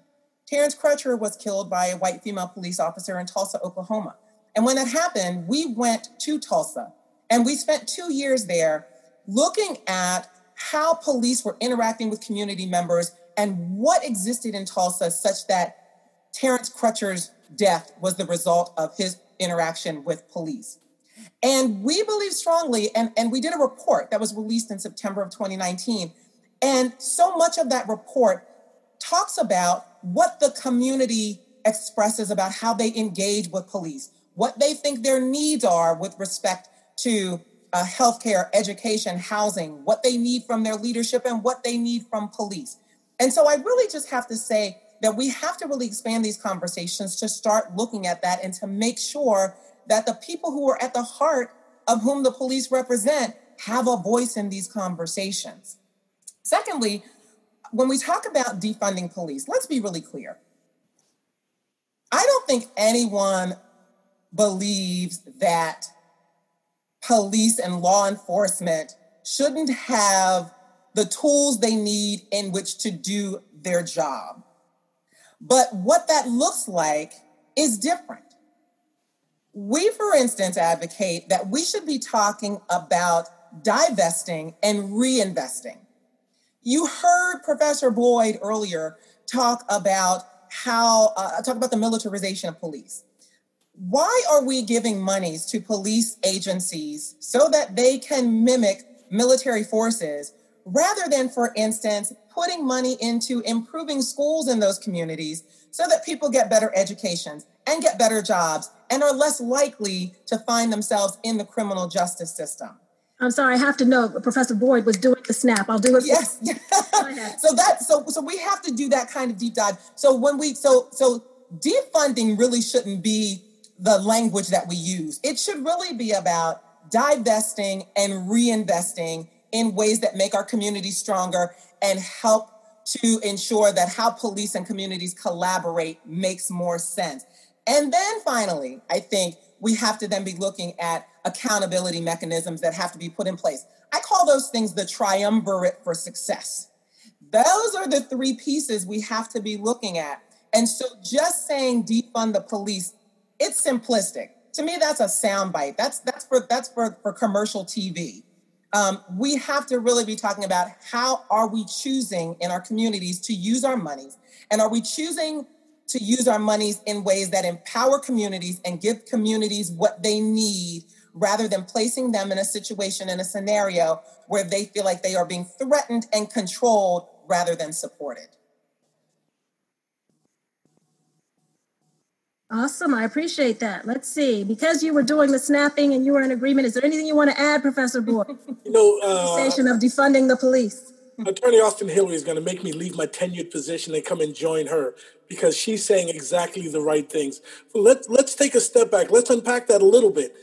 Terrence Crutcher was killed by a white female police officer in Tulsa, Oklahoma. And when that happened, we went to Tulsa and we spent two years there looking at how police were interacting with community members and what existed in Tulsa such that Terrence Crutcher's death was the result of his interaction with police. And we believe strongly, and, and we did a report that was released in September of 2019. And so much of that report talks about what the community expresses about how they engage with police, what they think their needs are with respect to uh, healthcare, education, housing, what they need from their leadership, and what they need from police. And so I really just have to say that we have to really expand these conversations to start looking at that and to make sure that the people who are at the heart of whom the police represent have a voice in these conversations. Secondly, when we talk about defunding police, let's be really clear. I don't think anyone believes that police and law enforcement shouldn't have the tools they need in which to do their job. But what that looks like is different. We, for instance, advocate that we should be talking about divesting and reinvesting. You heard Professor Boyd earlier talk about how, uh, talk about the militarization of police. Why are we giving monies to police agencies so that they can mimic military forces rather than, for instance, putting money into improving schools in those communities so that people get better educations and get better jobs and are less likely to find themselves in the criminal justice system? I'm sorry, I have to know. Professor Boyd was doing the snap. I'll do it. Yes. so that so so we have to do that kind of deep dive. So when we so so defunding really shouldn't be the language that we use. It should really be about divesting and reinvesting in ways that make our community stronger and help to ensure that how police and communities collaborate makes more sense. And then finally, I think we have to then be looking at accountability mechanisms that have to be put in place. I call those things the triumvirate for success. Those are the three pieces we have to be looking at. And so just saying defund the police, it's simplistic. To me, that's a soundbite. That's that's for that's for, for commercial TV. Um, we have to really be talking about how are we choosing in our communities to use our monies? And are we choosing to use our monies in ways that empower communities and give communities what they need rather than placing them in a situation in a scenario where they feel like they are being threatened and controlled rather than supported Awesome. I appreciate that. Let's see. Because you were doing the snapping and you were in agreement, is there anything you want to add, Professor Boyd? you know, uh, of defunding the police. Attorney Austin Hillery is going to make me leave my tenured position and come and join her because she's saying exactly the right things. But let's let's take a step back. Let's unpack that a little bit.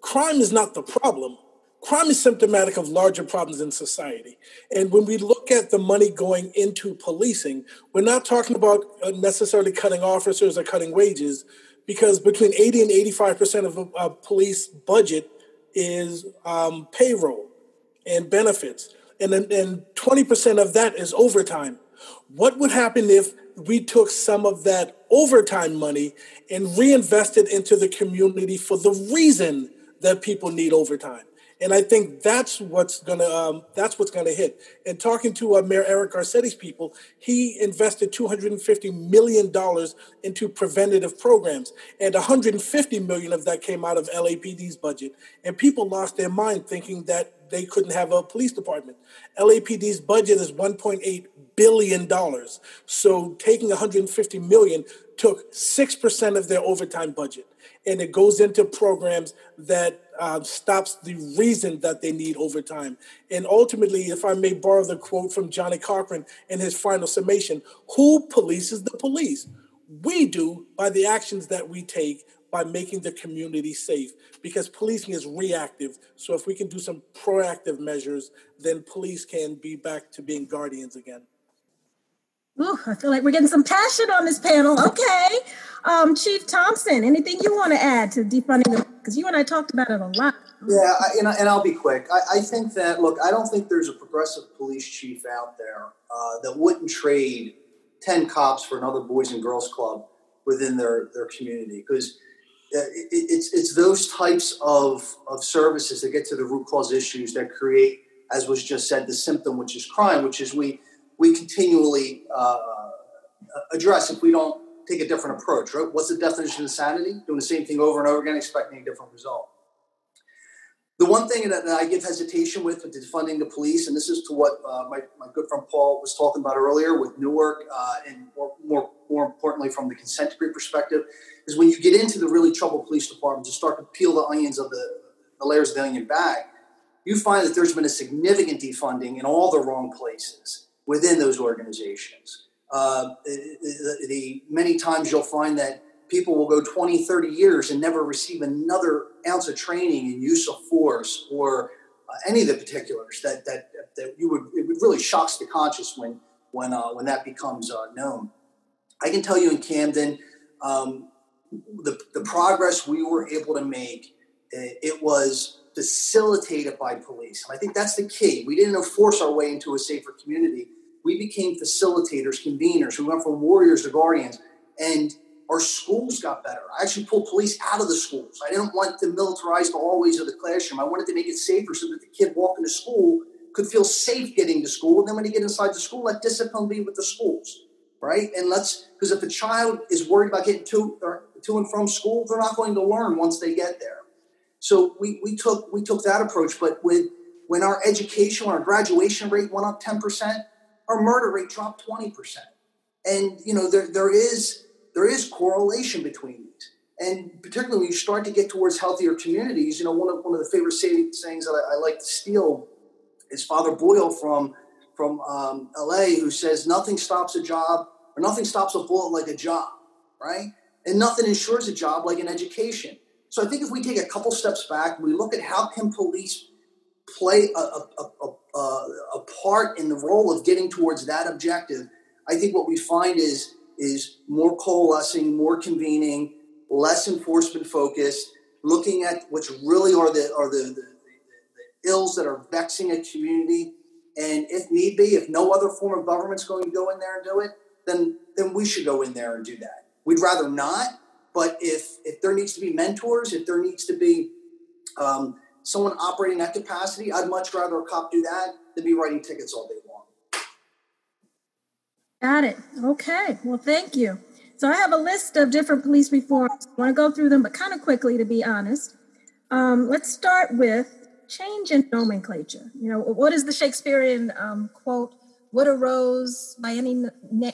Crime is not the problem. Crime is symptomatic of larger problems in society. And when we look at the money going into policing, we're not talking about uh, necessarily cutting officers or cutting wages, because between 80 and 85% of a, police budget is um, payroll and benefits and and 20% of that is overtime. What would happen if we took some of that overtime money and reinvested into the community for the reason that people need overtime? And I think that's what's gonna um, that's what's gonna hit. And talking to uh, Mayor Eric Garcetti's people, he invested 250 million dollars into preventative programs, and 150 million of that came out of LAPD's budget. And people lost their mind thinking that they couldn't have a police department. LAPD's budget is 1.8 billion dollars. So taking 150 million took six percent of their overtime budget and it goes into programs that uh, stops the reason that they need overtime. And ultimately, if I may borrow the quote from Johnnie Cochran in his final summation, who polices the police? We do by the actions that we take by making the community safe because policing is reactive. So if we can do some proactive measures, then police can be back to being guardians again. Ooh, I feel like we're getting some passion on this panel. Okay. Um, Chief Thomson, anything you want to add to defunding? Because you and I talked about it a lot. Yeah, I, and, I, and I'll be quick. I, I, think that, look, I don't think there's a progressive police chief out there uh, that wouldn't trade 10 cops for another Boys and Girls Club within their, their community. Because uh, it, it's, it's those types of, of services that get to the root cause issues that create, as was just said, the symptom, which is crime, which is we, we continually uh, address if we don't take a different approach, right? What's the definition of insanity? Doing the same thing over and over again, expecting a different result. The one thing that, I give hesitation with with defunding the police, and this is to what uh, my, my good friend Paul was talking about earlier with Newark, uh, and more, more, more importantly from the consent decree perspective, is when you get into the really troubled police departments and start to peel the onions of the, the layers of the onion bag, you find that there's been a significant defunding in all the wrong places within those organizations. Uh, the, the, many times you'll find that people will go 20, 30 years and never receive another ounce of training in use of force or uh, any of the particulars that, that, that you would, it really shocks the conscious when, when, uh, when that becomes uh, known. I can tell you in Camden, um, the, the progress we were able to make, it was facilitated by police. And I think that's the key. We didn't force our way into a safer community we became facilitators, conveners. We went from warriors to guardians, and our schools got better. I actually pulled police out of the schools. I didn't want to militarize the hallways of the classroom. I wanted to make it safer so that the kid walking to school could feel safe getting to school. And then when they get inside the school, let discipline be with the schools, right? And let's because if a child is worried about getting to to and from school, they're not going to learn once they get there. So we, we took we took that approach. But with when our education, when our graduation rate went up ten percent, our murder rate dropped 20%. And, you know, there, there is there is correlation between these. And particularly when you start to get towards healthier communities, you know, one of, one of the favorite sayings that I, I like to steal is Father Boyle from, from um, LA, who says, nothing stops a job or nothing stops a bullet like a job, right? And nothing ensures a job like an education. So I think if we take a couple steps back, we look at how can police play a, a, a, a, part in the role of getting towards that objective, I think what we find is is more coalescing, more convening, less enforcement focused, looking at what's really are the are the, the, the, ills that are vexing a community, and if need be, if no other form of government's going to go in there and do it, then then we should go in there and do that. We'd rather not, but if if there needs to be mentors, if there needs to be um, someone operating that capacity, I'd much rather a cop do that than be writing tickets all day long. Got it. Okay. Well, thank you. So I have a list of different police reforms. I want to go through them, but kind of quickly, to be honest. Um, let's start with change in nomenclature. You know, what is the Shakespearean um, quote? What a rose by any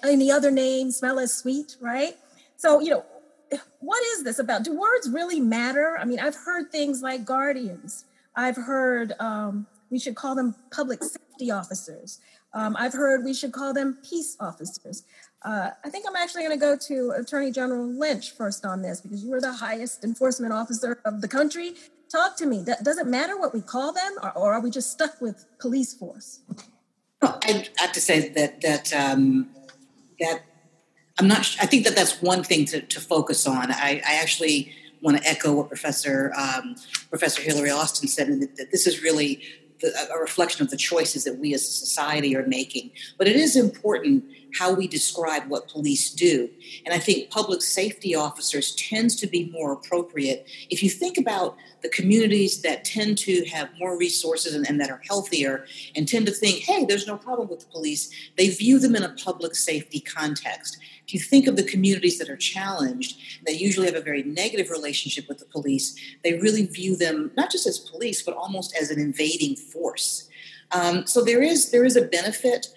any other name smell as sweet? Right. So you know, what is this about? Do words really matter? I mean, I've heard things like guardians. I've heard um, we should call them public safety officers. Um, I've heard we should call them peace officers. Uh, I think I'm actually going to go to Attorney General Lynch first on this because you are the highest enforcement officer of the country. Talk to me. Does it matter what we call them, or, or are we just stuck with police force? Well, I have to say that that um, that I'm not. I think that that's one thing to, to focus on. I, I actually want to echo what Professor um, Professor Hillery Austin said, and that, that this is really the, a reflection of the choices that we as a society are making. But it is important how we describe what police do. And I think public safety officers tends to be more appropriate. If you think about the communities that tend to have more resources and, and, that are healthier and tend to think, hey, there's no problem with the police, they view them in a public safety context. If you think of the communities that are challenged, they usually have a very negative relationship with the police, they really view them not just as police, but almost as an invading force. Um, so there is there is a benefit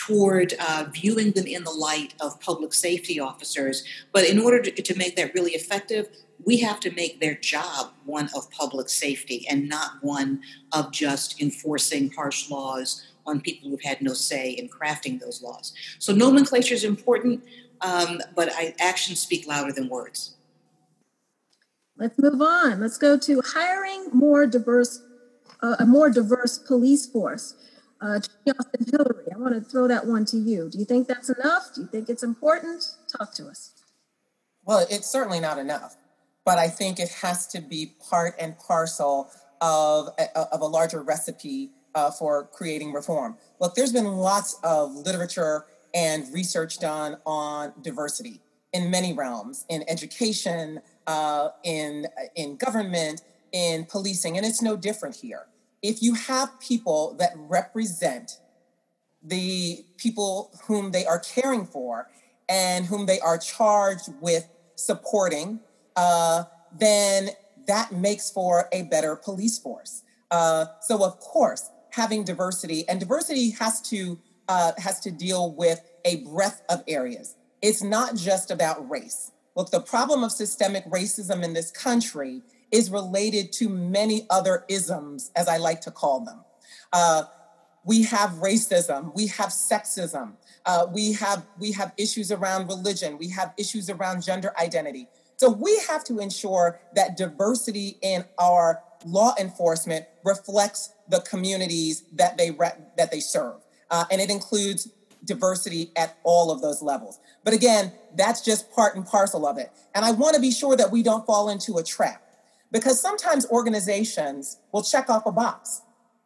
toward uh, viewing them in the light of public safety officers. But in order to, to, make that really effective, we have to make their job one of public safety and not one of just enforcing harsh laws on people who've had no say in crafting those laws. So nomenclature is important, um, but I, actions speak louder than words. Let's move on. Let's go to hiring more diverse, uh, a more diverse police force. Uh, Hillery, I want to throw that one to you. Do you think that's enough? Do you think it's important? Talk to us. Well, it's certainly not enough, but I think it has to be part and parcel of a, of a larger recipe uh, for creating reform. Look, there's been lots of literature and research done on diversity in many realms, in education, uh, in in government, in policing, and it's no different here if you have people that represent the people whom they are caring for and whom they are charged with supporting, uh, then that makes for a better police force. Uh, so, of course, having diversity and diversity has to uh, has to deal with a breadth of areas. It's not just about race. Look, the problem of systemic racism in this country is related to many other isms, as I like to call them. Uh, we have racism, we have sexism, uh, we have we have issues around religion, we have issues around gender identity. So we have to ensure that diversity in our law enforcement reflects the communities that they re- that they serve, uh, and it includes diversity at all of those levels. But again, that's just part and parcel of it. And I want to be sure that we don't fall into a trap because sometimes organizations will check off a box.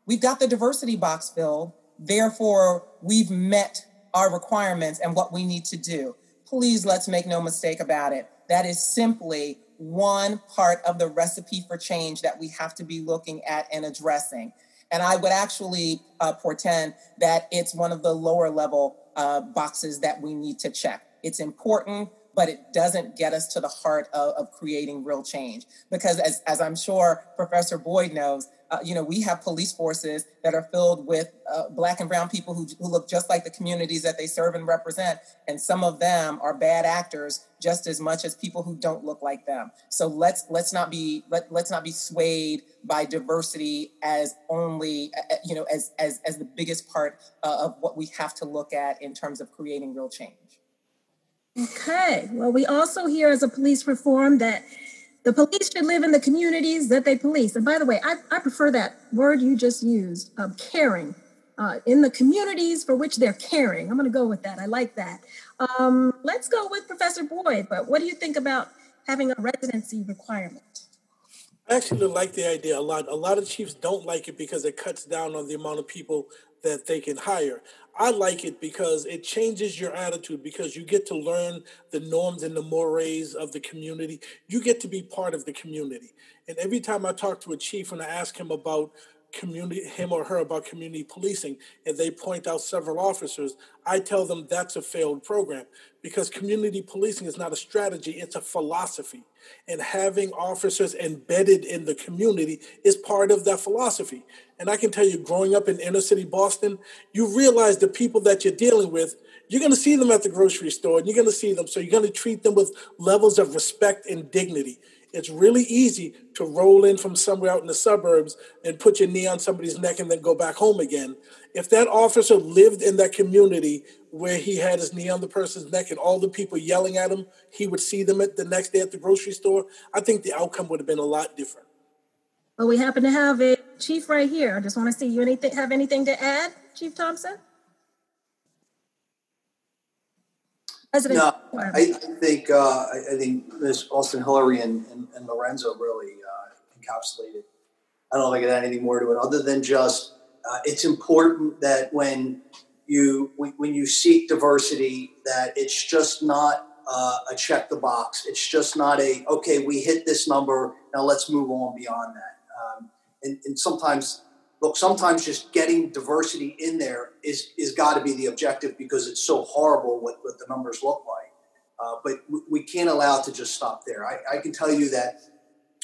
We've got the diversity box filled, therefore, we've met our requirements and what we need to do. Please let's make no mistake about it. That is simply one part of the recipe for change that we have to be looking at and addressing. And I would actually uh, portend that it's one of the lower level uh, boxes that we need to check. It's important but it doesn't get us to the heart of, of creating real change. Because as, as I'm sure Professor Boyd knows, uh, you know, we have police forces that are filled with uh, black and brown people who, who look just like the communities that they serve and represent. And some of them are bad actors just as much as people who don't look like them. So let's let's not be let, let's not be swayed by diversity as only uh, uh you know as as as the biggest part uh, of what we have to look at in terms of creating real change. Okay. Well, we also hear as a police reform that The police should live in the communities that they police. And by the way, I, I prefer that word you just used, of caring. Uh, in the communities for which they're caring. I'm going to go with that. I like that. Um, let's go with Professor Boyd. But what do you think about having a residency requirement? I actually like the idea a lot. A lot of chiefs don't like it because it cuts down on the amount of people that they can hire. I like it because it changes your attitude because you get to learn the norms and the mores of the community. You get to be part of the community. And every time I talk to a chief and I ask him about community him or her about community policing and they point out several officers i tell them that's a failed program because community policing is not a strategy it's a philosophy and having officers embedded in the community is part of that philosophy and i can tell you growing up in inner city boston you realize the people that you're dealing with you're going to see them at the grocery store and you're going to see them so you're going to treat them with levels of respect and dignity it's really easy to roll in from somewhere out in the suburbs and put your knee on somebody's neck and then go back home again. If that officer lived in that community where he had his knee on the person's neck and all the people yelling at him, he would see them at the next day at the grocery store, I think the outcome would have been a lot different. Well, we happen to have a chief right here. I just want to see you anything have anything to add, Chief Thomson? President no, I, I think uh, I, think Ms. Austin Hillery and, and, and Lorenzo really uh, encapsulated. I don't know if I can add anything more to it other than just uh, it's important that when you when, when, you seek diversity, that it's just not uh, a check the box. It's just not a okay. We hit this number now. Let's move on beyond that. Um, and, and sometimes look, sometimes just getting diversity in there is is got to be the objective because it's so horrible what, what the numbers look like. Uh, but we can't allow it to just stop there. I, I, can tell you that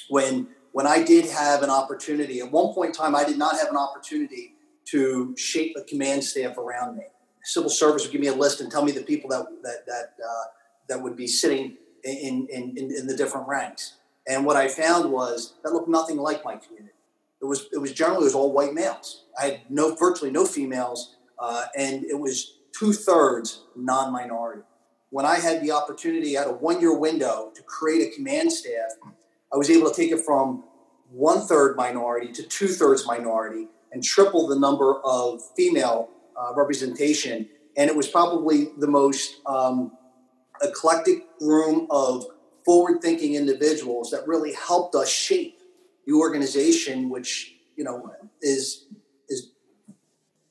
when when I did have an opportunity, at one point in time, I did not have an opportunity to shape a command staff around me. Civil service would give me a list and tell me the people that that that uh, that would be sitting in, in, in, in the different ranks. And what I found was that looked nothing like my community it was it was generally it was all white males. I had no virtually no females, uh, and it was two thirds non-minority. When I had the opportunity at a one-year window to create a command staff, I was able to take it from one third minority to two thirds minority and triple the number of female uh, representation. And it was probably the most um, eclectic room of forward-thinking individuals that really helped us shape the organization, which you know is is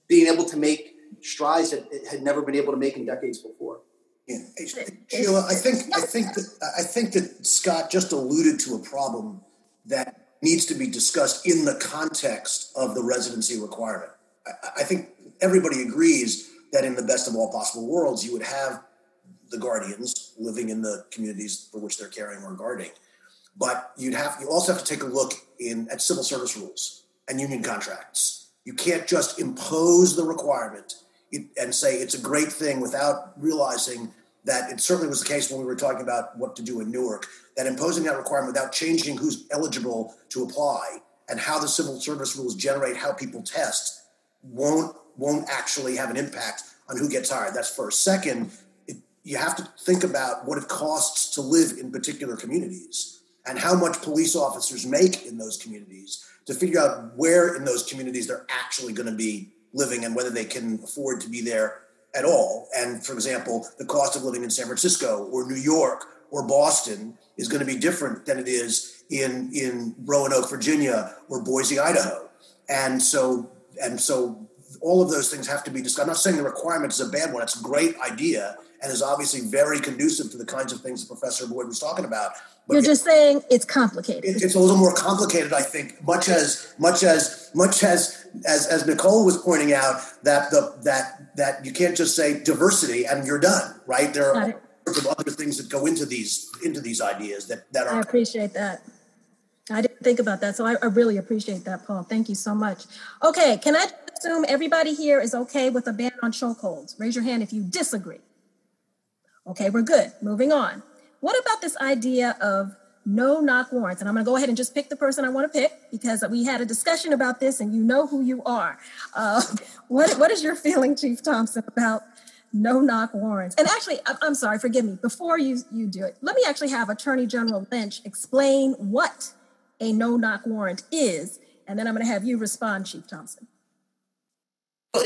being able to make strides that it had never been able to make in decades before. Yeah. Sheila, I think I think that I think that Scott just alluded to a problem that needs to be discussed in the context of the residency requirement. I, I think everybody agrees that in the best of all possible worlds, you would have the guardians living in the communities for which they're caring or guarding but you'd have you also have to take a look in at civil service rules and union contracts. You can't just impose the requirement and say it's a great thing without realizing that it certainly was the case when we were talking about what to do in Newark, that imposing that requirement without changing who's eligible to apply and how the civil service rules generate how people test won't won't actually have an impact on who gets hired. That's first. Second, you have to think about what it costs to live in particular communities and how much police officers make in those communities to figure out where in those communities they're actually going to be living and whether they can afford to be there at all. And for example, the cost of living in San Francisco or New York or Boston is going to be different than it is in in Roanoke, Virginia or Boise, Idaho. And so and so all of those things have to be discussed. I'm not saying the requirement is a bad one. It's a great idea and is obviously very conducive to the kinds of things that Professor Boyd was talking about. But You're just saying it's complicated. It, it's a little more complicated, I think. Much as much as much as as as Nicole was pointing out that the that that you can't just say diversity and you're done, right? There are sorts of other things that go into these into these ideas that that are. I appreciate that. I didn't think about that, so I, I really appreciate that, Paul. Thank you so much. Okay, can I assume everybody here is okay with a ban on chokeholds? Raise your hand if you disagree. Okay, we're good. Moving on. What about this idea of no knock warrants? And I'm going to go ahead and just pick the person I want to pick because we had a discussion about this and you know who you are. Uh, what, what is your feeling, Chief Thomson, about no knock warrants. And actually, I'm sorry, forgive me. Before you, you do it, let me actually have Attorney General Lynch explain what a no knock warrant is. And then I'm going to have you respond, Chief Thomson. Well,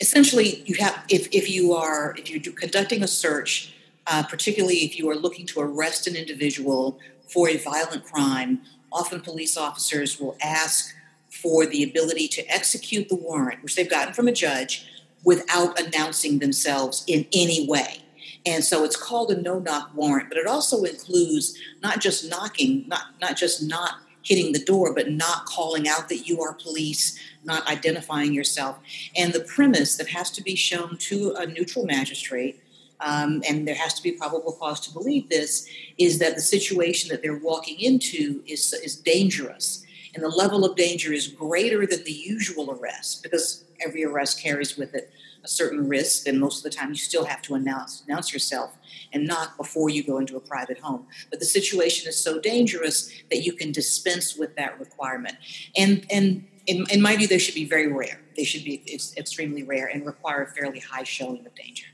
essentially, you have if, if you are if you're conducting a search, uh, particularly if you are looking to arrest an individual for a violent crime, often police officers will ask for the ability to execute the warrant, which they've gotten from a judge, without announcing themselves in any way. And so it's called a no knock warrant, but it also includes not just knocking, not, not just not hitting the door, but not calling out that you are police, not identifying yourself. And the premise that has to be shown to a neutral magistrate, um, and there has to be probable cause to believe this, is that the situation that they're walking into is, is dangerous. And the level of danger is greater than the usual arrest because every arrest carries with it a certain risk, and most of the time you still have to announce announce yourself and knock before you go into a private home. But the situation is so dangerous that you can dispense with that requirement. And and in, in my view, they should be very rare. They should be extremely rare and require a fairly high showing of danger.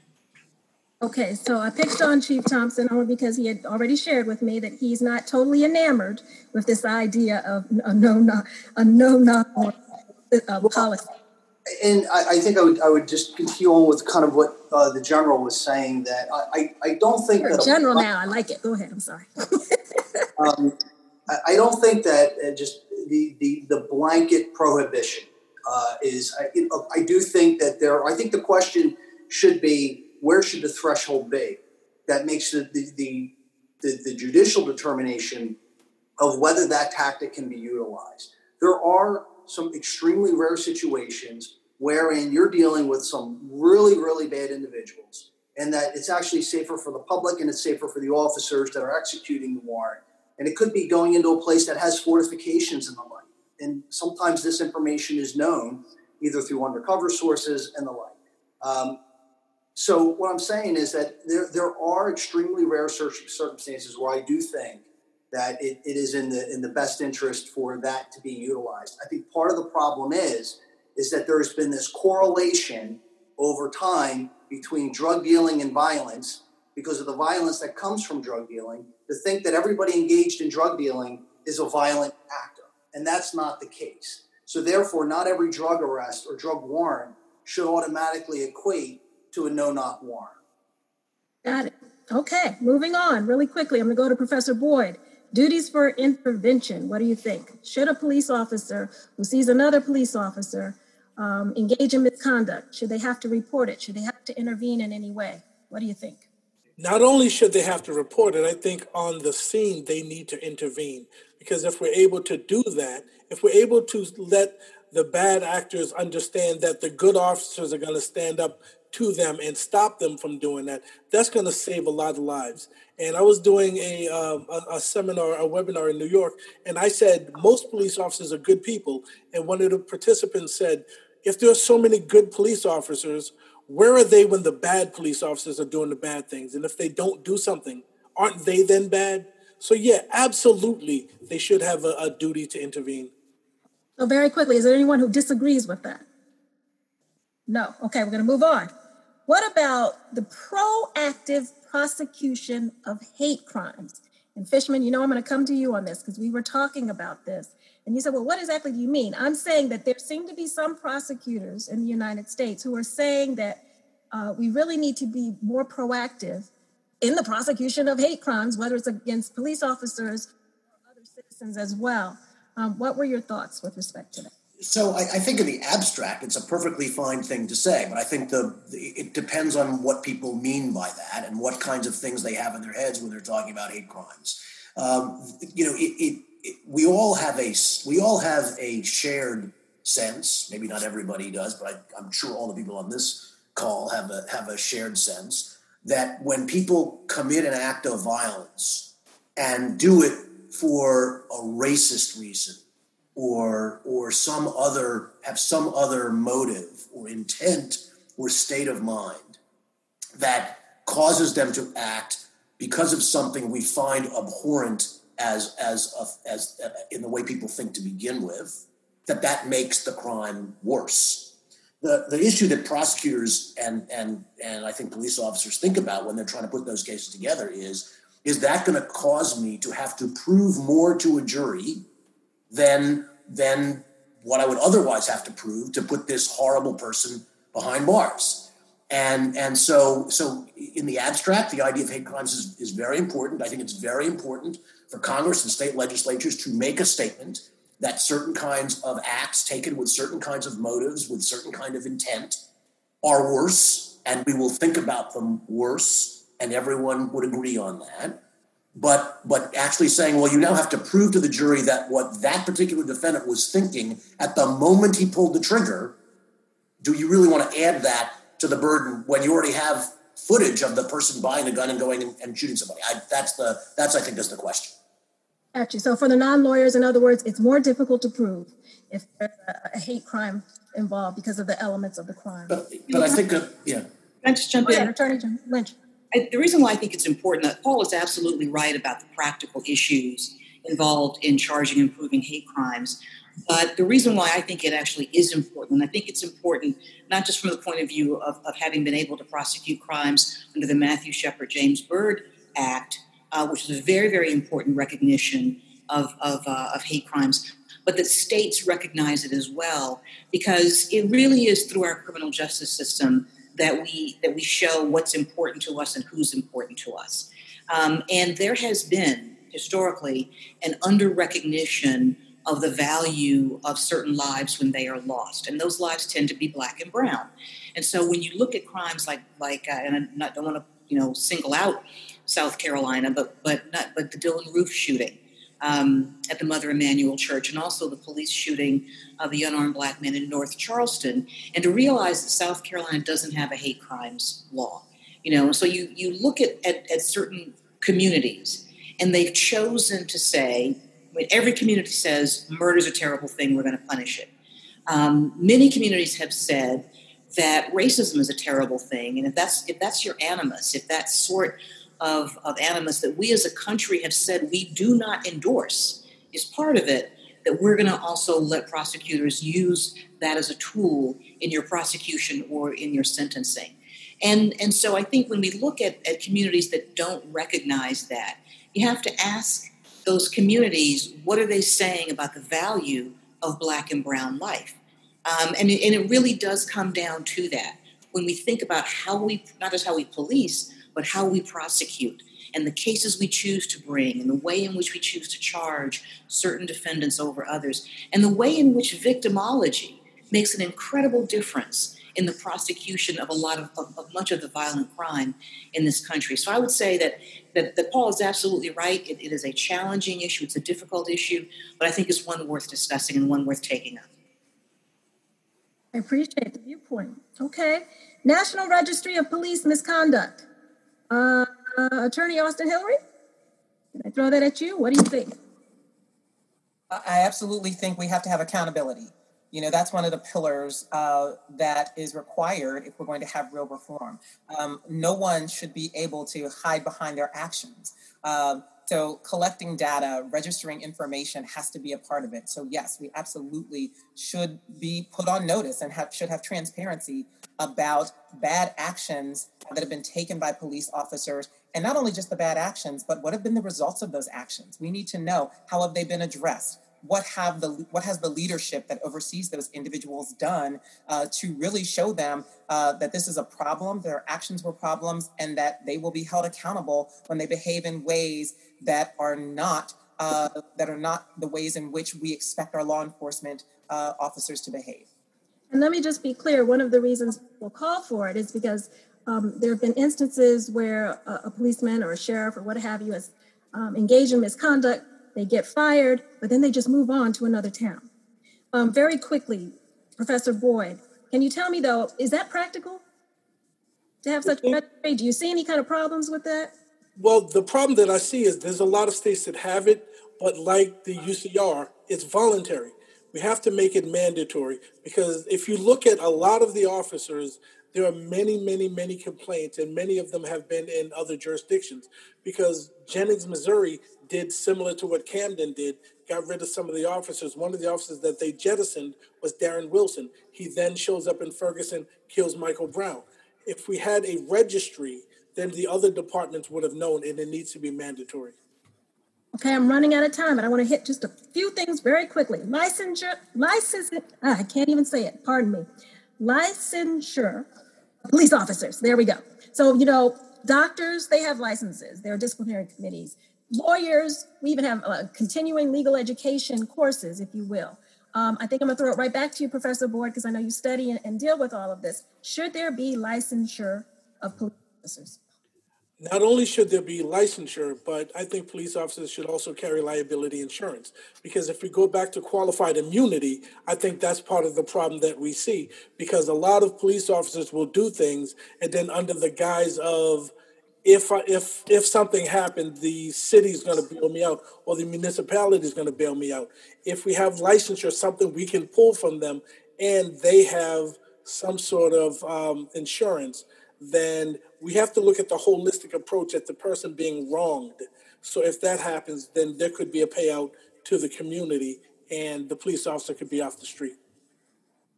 Okay, so I picked on Chief Thomson only because he had already shared with me that he's not totally enamored with this idea of a no knock a no knock uh, policy and I, I, think I would I would just continue on with kind of what uh, the general was saying that I, I, I don't think You're that general now I like it. Go ahead. I'm sorry. um, I, I, don't think that uh, just the, the the blanket prohibition uh, is. I, you know, I do think that there. I think the question should be where should the threshold be that makes the the, the, the, the judicial determination of whether that tactic can be utilized. There are some extremely rare situations wherein you're dealing with some really, really bad individuals, and that it's actually safer for the public and it's safer for the officers that are executing the warrant. And it could be going into a place that has fortifications and the like. And sometimes this information is known either through undercover sources and the like. Um, so what I'm saying is that there, there are extremely rare circumstances where I do think that it, it is in the in the best interest for that to be utilized. I think part of the problem is is that there's been this correlation over time between drug dealing and violence. Because of the violence that comes from drug dealing to think that everybody engaged in drug dealing is a violent actor. And that's not the case. So therefore not every drug arrest or drug warrant should automatically equate to a no knock warrant. Got it. Okay moving on really quickly. I'm going to go to professor boyd Duties for intervention. What do you think? Should a police officer who sees another police officer um, engage in misconduct, should they have to report it? Should they have to intervene in any way? What do you think? Not only should they have to report it, I think on the scene they need to intervene. Because if we're able to do that, if we're able to let the bad actors understand that the good officers are going to stand up to them and stop them from doing that, that's going to save a lot of lives. And I was doing a, um, a, a seminar, a webinar in New York, and I said most police officers are good people. And one of the participants said, if there are so many good police officers, where are they when the bad police officers are doing the bad things? And if they don't do something, aren't they then bad? So yeah, absolutely, they should have a, a duty to intervene. So very quickly, is there anyone who disagrees with that? No. Okay, we're going to move on. What about the proactive prosecution of hate crimes? And Fishman, you know, I'm going to come to you on this because we were talking about this. And you said, well, what exactly do you mean? I'm saying that there seem to be some prosecutors in the United States who are saying that uh, we really need to be more proactive in the prosecution of hate crimes, whether it's against police officers or other citizens as well. Um, what were your thoughts with respect to that? So I, I, think in the abstract, it's a perfectly fine thing to say, but I think the, the, it depends on what people mean by that and what kinds of things they have in their heads when they're talking about hate crimes. Um, you know, it, it, it, we all have a we all have a shared sense. Maybe not everybody does, but I, I'm sure all the people on this call have a have a shared sense that when people commit an act of violence and do it for a racist reason or or some other have some other motive or intent or state of mind that causes them to act because of something we find abhorrent as as a, as uh, in the way people think to begin with that that makes the crime worse. The, the issue that prosecutors and, and, and I think police officers think about when they're trying to put those cases together is is that going to cause me to have to prove more to a jury than, than what I would otherwise have to prove to put this horrible person behind bars? And, and so, so in the abstract, the idea of hate crimes is, is very important. I think it's very important for Congress and state legislatures to make a statement that certain kinds of acts taken with certain kinds of motives, with certain kind of intent, are worse, and we will think about them worse, and everyone would agree on that. But but actually saying, well, you now have to prove to the jury that what that particular defendant was thinking at the moment he pulled the trigger, do you really want to add that to the burden when you already have footage of the person buying a gun and going and, and shooting somebody? I, that's the that's I think is the question. Actually, so for the non-lawyers, in other words, it's more difficult to prove if there's a, a hate crime involved because of the elements of the crime. But, but I think, uh, yeah. Can I just jump Go in? ahead, Attorney Lynch. I, the reason why I think it's important that Paul is absolutely right about the practical issues involved in charging and proving hate crimes. But the reason why I think it actually is important, I think it's important not just from the point of view of, of having been able to prosecute crimes under the Matthew Shepard James Byrd Act, uh, which is a very, very important recognition of, of, uh, of hate crimes, but that states recognize it as well, because it really is through our criminal justice system that we that we show what's important to us and who's important to us. Um, and there has been historically an under recognition of the value of certain lives when they are lost, and those lives tend to be black and brown. And so when you look at crimes like like, uh, and I don't want to you know single out South Carolina, but but not but the Dylann Roof shooting um, at the Mother Emanuel Church, and also the police shooting of the unarmed black men in North Charleston, and to realize that South Carolina doesn't have a hate crimes law. You know, so you you look at, at, at certain communities, and they've chosen to say, I mean, every community says murder is a terrible thing, we're going to punish it. Um, many communities have said that racism is a terrible thing, and if that's if that's your animus, if that sort of, of animus that we as a country have said we do not endorse is part of it that we're going to also let prosecutors use that as a tool in your prosecution or in your sentencing. And, and so I think when we look at, at communities that don't recognize that, you have to ask those communities what are they saying about the value of black and brown life? Um, and, and it really does come down to that. When we think about how we, not just how we police, but how we prosecute and the cases we choose to bring and the way in which we choose to charge certain defendants over others and the way in which victimology makes an incredible difference in the prosecution of a lot of, of, of much of the violent crime in this country. So I would say that that, that Paul is absolutely right. It, it is a challenging issue. It's a difficult issue, but I think it's one worth discussing and one worth taking up. I appreciate the viewpoint. Okay. National Registry of Police Misconduct. Uh, Attorney Austin Hillery, Can I throw that at you? What do you think? I absolutely think we have to have accountability. You know, that's one of the pillars uh, that is required if we're going to have real reform. Um, no one should be able to hide behind their actions. Um, so, collecting data, registering information has to be a part of it. So, yes, we absolutely should be put on notice and have, should have transparency about bad actions that have been taken by police officers. And not only just the bad actions but what have been the results of those actions? We need to know how have they been addressed? What have the what has the leadership that oversees those individuals done uh, to really show them uh, that this is a problem their actions were problems and that they will be held accountable when they behave in ways that are not uh, that are not the ways in which we expect our law enforcement uh, officers to behave and let me just be clear one of the reasons we'll call for it is because um, there have been instances where a, a, policeman or a sheriff or what have you has um, engaged in misconduct, they get fired, but then they just move on to another town. Um, very quickly, Professor Boyd, can you tell me though, is that practical to have such a registry? Do you see any kind of problems with that? Well, the problem that I see is there's a lot of states that have it, but like the UCR, it's voluntary. We have to make it mandatory because if you look at a lot of the officers, there are many, many, many complaints, and many of them have been in other jurisdictions because Jennings, Missouri did similar to what Camden did. got rid of some of the officers. One of the officers that they jettisoned was Darren Wilson. He then shows up in Ferguson, kills Michael Brown. If we had a registry, then the other departments would have known, and it needs to be mandatory. Okay, I'm running out of time, but I want to hit just a few things very quickly. Licensure, license, ah, I can't even say it, pardon me. Licensure, police officers, there we go. So, you know, doctors, they have licenses, there are disciplinary committees. Lawyers, we even have uh, continuing legal education courses, if you will. Um, I think I'm going to throw it right back to you, Professor Boyd, because I know you study and, and deal with all of this. Should there be licensure of police officers? Not only should there be licensure, but I think police officers should also carry liability insurance. Because if we go back to qualified immunity, I think that's part of the problem that we see. Because a lot of police officers will do things, and then under the guise of if if if something happened, the city's going to bail me out, or the municipality is going to bail me out. If we have licensure, something we can pull from them, and they have some sort of um, insurance then we have to look at the holistic approach at the person being wronged. So if that happens, then there could be a payout to the community and the police officer could be off the street.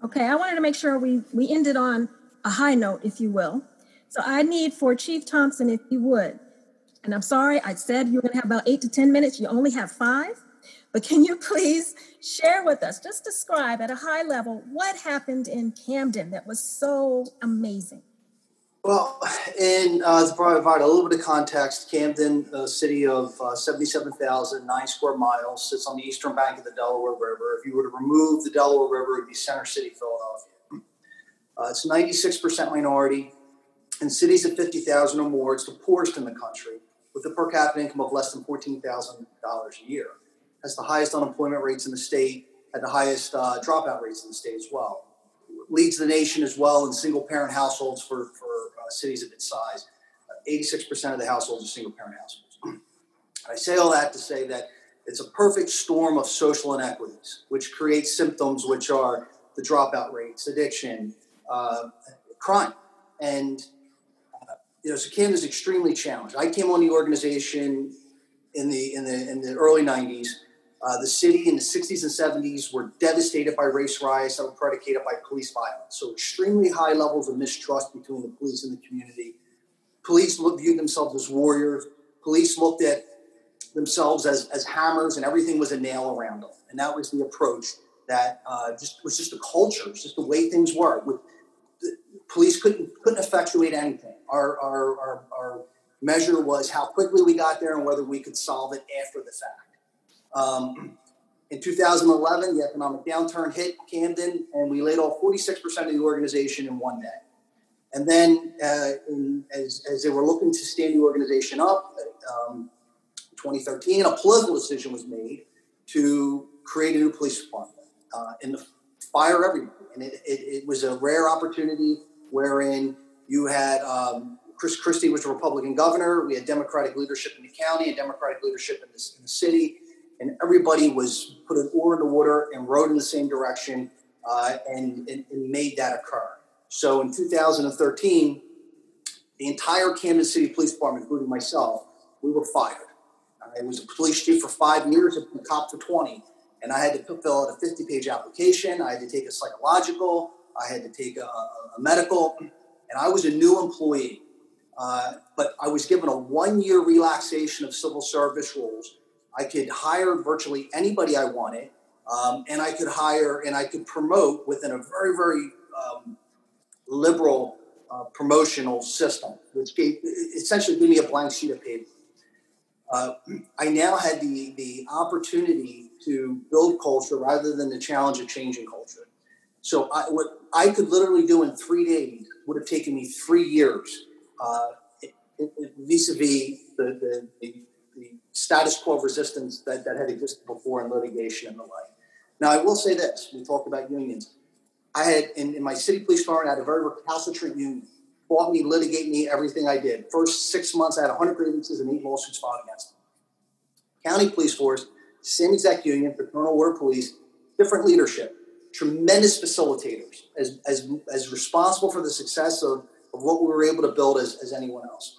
Okay, I wanted to make sure we, we ended on a high note, if you will. So I need for Chief Thomson, if you would, and I'm sorry, I said you are going to have about eight to 10 minutes. You only have five. But can you please share with us, just describe at a high level, what happened in Camden that was so amazing? Well, and uh, to provide a little bit of context, Camden, a city of uh, 77,009 square miles, sits on the eastern bank of the Delaware River. If you were to remove the Delaware River, it would be center city, Philadelphia. Uh, it's 96% minority. In cities of 50,000 or more, it's the poorest in the country, with a per capita income of less than $14,000 a year. Has the highest unemployment rates in the state, had the highest uh, dropout rates in the state as well. Leads the nation as well in single parent households for, for cities of its size. 86% of the households are single parent households. I say all that to say that it's a perfect storm of social inequities, which creates symptoms which are the dropout rates, addiction, uh, crime. And, uh, you know, so is extremely challenged. I came on the organization in the, in the, in the early 90s. Uh, the city in the 60s and 70s were devastated by race riots that were predicated by police violence. So, extremely high levels of mistrust between the police and the community. Police looked, viewed themselves as warriors. Police looked at themselves as, as hammers, and everything was a nail around them. And that was the approach that uh, just was just the culture, just the way things were. With the, police couldn't couldn't effectuate anything. Our, our, our, our measure was how quickly we got there and whether we could solve it after the fact. Um, in 2011, the economic downturn hit Camden, and we laid off 46% of the organization in one day. And then, uh, in, as, as they were looking to stand the organization up, um, 2013, a political decision was made to create a new police department uh, and fire everybody. And it, it, it, was a rare opportunity wherein you had um, Chris Christie was a Republican governor, we had Democratic leadership in the county and Democratic leadership in, in the city and everybody was put an oar in the water and rowed in the same direction uh, and, and, and, made that occur. So in 2013, the entire Camden City Police Department, including myself, we were fired. I was a police chief for five years, a cop for 20, and I had to fill out a 50 page application. I had to take a psychological, I had to take a, a medical, and I was a new employee. Uh, but I was given a one year relaxation of civil service rules I could hire virtually anybody I wanted, um, and I could hire and I could promote within a very, very um, liberal uh, promotional system, which gave, essentially gave me a blank sheet of paper. Uh, I now had the, the opportunity to build culture rather than the challenge of changing culture. So I, what I could literally do in three days would have taken me three years uh, vis-a-vis the, the, the the status quo resistance that, that had existed before in litigation and the like. Now, I will say this we talked about unions. I had, in, in my city police department, I had a very recalcitrant union. Fought me, litigate me, everything I did. First six months, I had 100 grievances and eight lawsuits filed against me. County police force, same exact union, fraternal order police, different leadership, tremendous facilitators, as, as, as responsible for the success of, of what we were able to build as, as anyone else.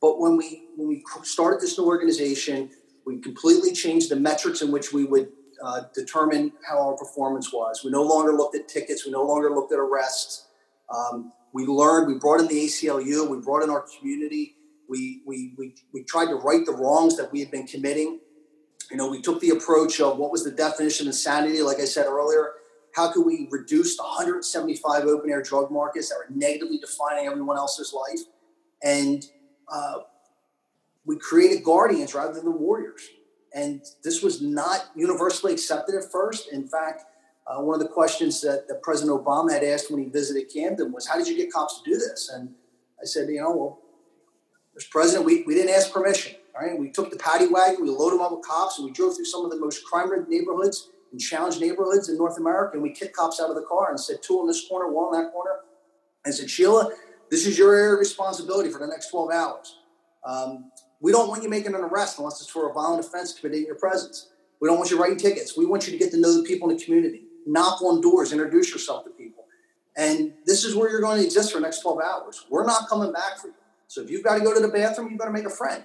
But when we when we started this new organization, we completely changed the metrics in which we would uh, determine how our performance was. We no longer looked at tickets. We no longer looked at arrests. Um, we learned. We brought in the ACLU. We brought in our community. We, we, we, we tried to right the wrongs that we had been committing. You know, we took the approach of what was the definition of insanity, like I said earlier. How could we reduce the 175 open air drug markets that were negatively defining everyone else's life? And uh, we created guardians rather than the warriors. And this was not universally accepted at first. In fact, uh, one of the questions that, that, President Obama had asked when he visited Camden was, How did you get cops to do this? And I said, You know, well, Mr. President, we, we didn't ask permission. All right, we took the paddy wagon, we loaded them up with cops, and we drove through some of the most crime-ridden neighborhoods and challenged neighborhoods in North America. And we kicked cops out of the car and said, two in this corner, one in that corner. And said, Sheila, this is your area of responsibility for the next 12 hours. Um, we don't want you making an arrest unless it's for a violent offense committed in your presence. We don't want you writing tickets. We want you to get to know the people in the community, knock on doors, introduce yourself to people. And this is where you're going to exist for the next 12 hours. We're not coming back for you. So if you've got to go to the bathroom, you better make a friend.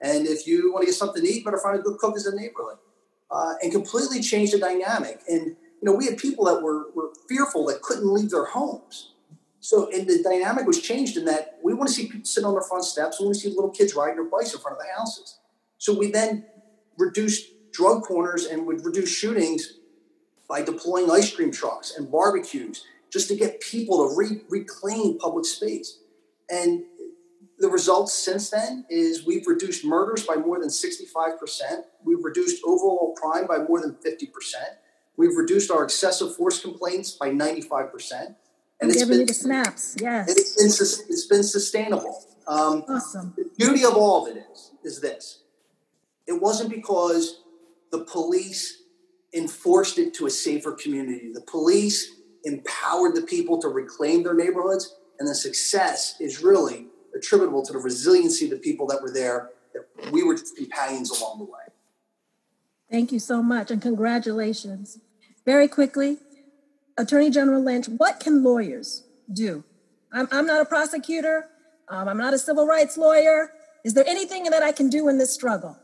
And if you want to get something to eat, better find a good cook in the neighborhood. Uh, and completely change the dynamic. And you know, we had people that were, were fearful that couldn't leave their homes. So, and the dynamic was changed in that we want to see people sit on their front steps. We want to see little kids riding their bikes in front of the houses. So we then reduced drug corners and would reduce shootings by deploying ice cream trucks and barbecues just to get people to re- reclaim public space. And the results since then is we've reduced murders by more than 65%. We've reduced overall crime by more than 50%. We've reduced our excessive force complaints by 95%. And it's been, the snaps, yes. It's been, it's been sustainable. Um, awesome. The beauty of all of it is, is this. It wasn't because the police enforced it to a safer community. The police empowered the people to reclaim their neighborhoods, and the success is really attributable to the resiliency of the people that were there, that we were companions along the way. Thank you so much, and congratulations. Very quickly, Attorney General Lynch, what can lawyers do? I'm, I'm not a prosecutor, um, I'm not a civil rights lawyer. Is there anything that I can do in this struggle?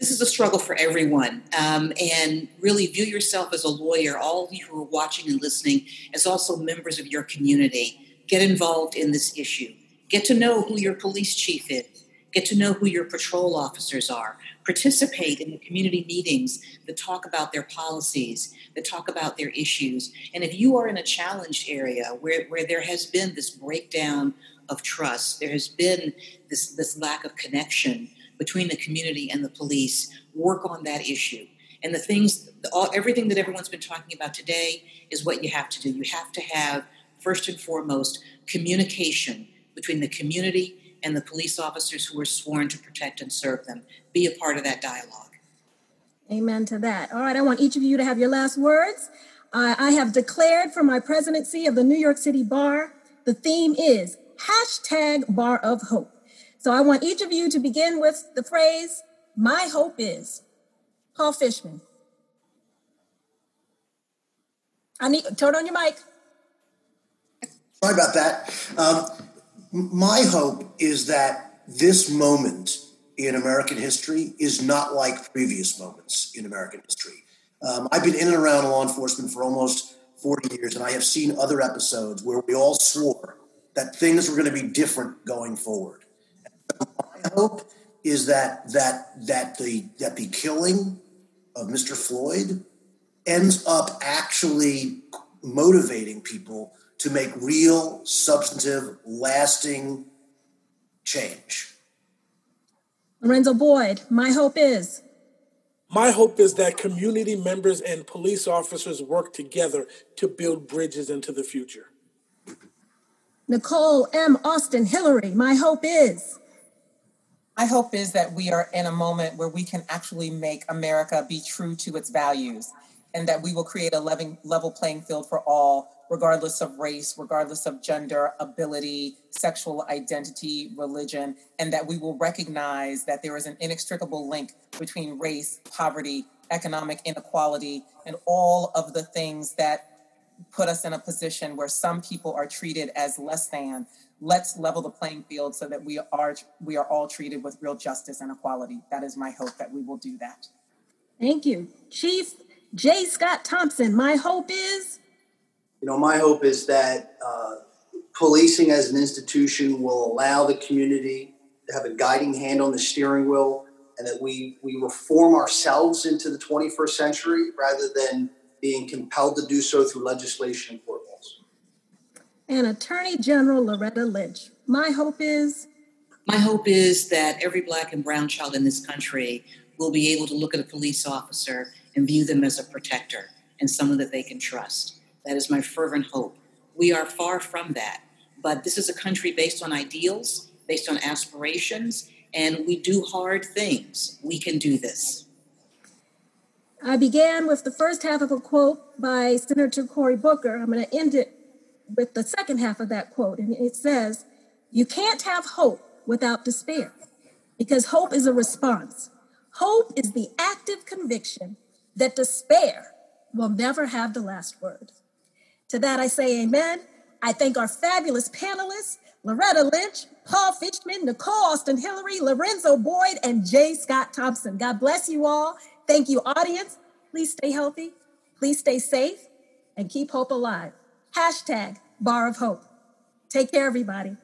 This is a struggle for everyone. Um, and really view yourself as a lawyer, all of you who are watching and listening, as also members of your community. Get involved in this issue. Get to know who your police chief is. Get to know who your patrol officers are. Participate in the community meetings that talk about their policies, that talk about their issues. And if you are in a challenged area where, where there has been this breakdown of trust, there has been this, this lack of connection between the community and the police, work on that issue. And the things, all, everything that everyone's been talking about today is what you have to do. You have to have, first and foremost, communication between the community and the police officers who are sworn to protect and serve them. Be a part of that dialogue. Amen to that. All right, I want each of you to have your last words. Uh, I have declared for my presidency of the New York City Bar, the theme is hashtag bar of hope. So I want each of you to begin with the phrase, my hope is. Paul Fishman. I need, turn on your mic. Sorry about that. Um, my hope is that this moment in American history is not like previous moments in American history. Um, I've been in and around law enforcement for almost 40 years, and I have seen other episodes where we all swore that things were going to be different going forward. My hope is that that that the that the killing of Mr. Floyd ends up actually motivating people to make real, substantive, lasting change. Lorenzo Boyd, my hope is. My hope is that community members and police officers work together to build bridges into the future. Nicole M. Austin Hillery, my hope is. My hope is that we are in a moment where we can actually make America be true to its values and that we will create a level playing field for all regardless of race, regardless of gender, ability, sexual identity, religion, and that we will recognize that there is an inextricable link between race, poverty, economic inequality, and all of the things that put us in a position where some people are treated as less than. Let's level the playing field so that we are we are all treated with real justice and equality. That is my hope that we will do that. Thank you. Chief J. Scott Thomson, my hope is? You know, my hope is that uh, policing as an institution will allow the community to have a guiding hand on the steering wheel and that we, we reform ourselves into the 21st century rather than being compelled to do so through legislation and court laws. And Attorney General Loretta Lynch, my hope is? My hope is that every Black and Brown child in this country will be able to look at a police officer and view them as a protector and someone that they can trust. That is my fervent hope. We are far from that, but this is a country based on ideals, based on aspirations, and we do hard things. We can do this. I began with the first half of a quote by Senator Cory Booker. I'm going to end it with the second half of that quote. And it says, You can't have hope without despair because hope is a response. Hope is the active conviction that despair will never have the last word. To that I say amen. I thank our fabulous panelists, Loretta Lynch, Paul Fishman, Nicole Austin Hillery, Lorenzo Boyd, and Jay Scott Thomson. God bless you all. Thank you, audience. Please stay healthy, please stay safe, and keep hope alive. Hashtag bar of hope. Take care, everybody.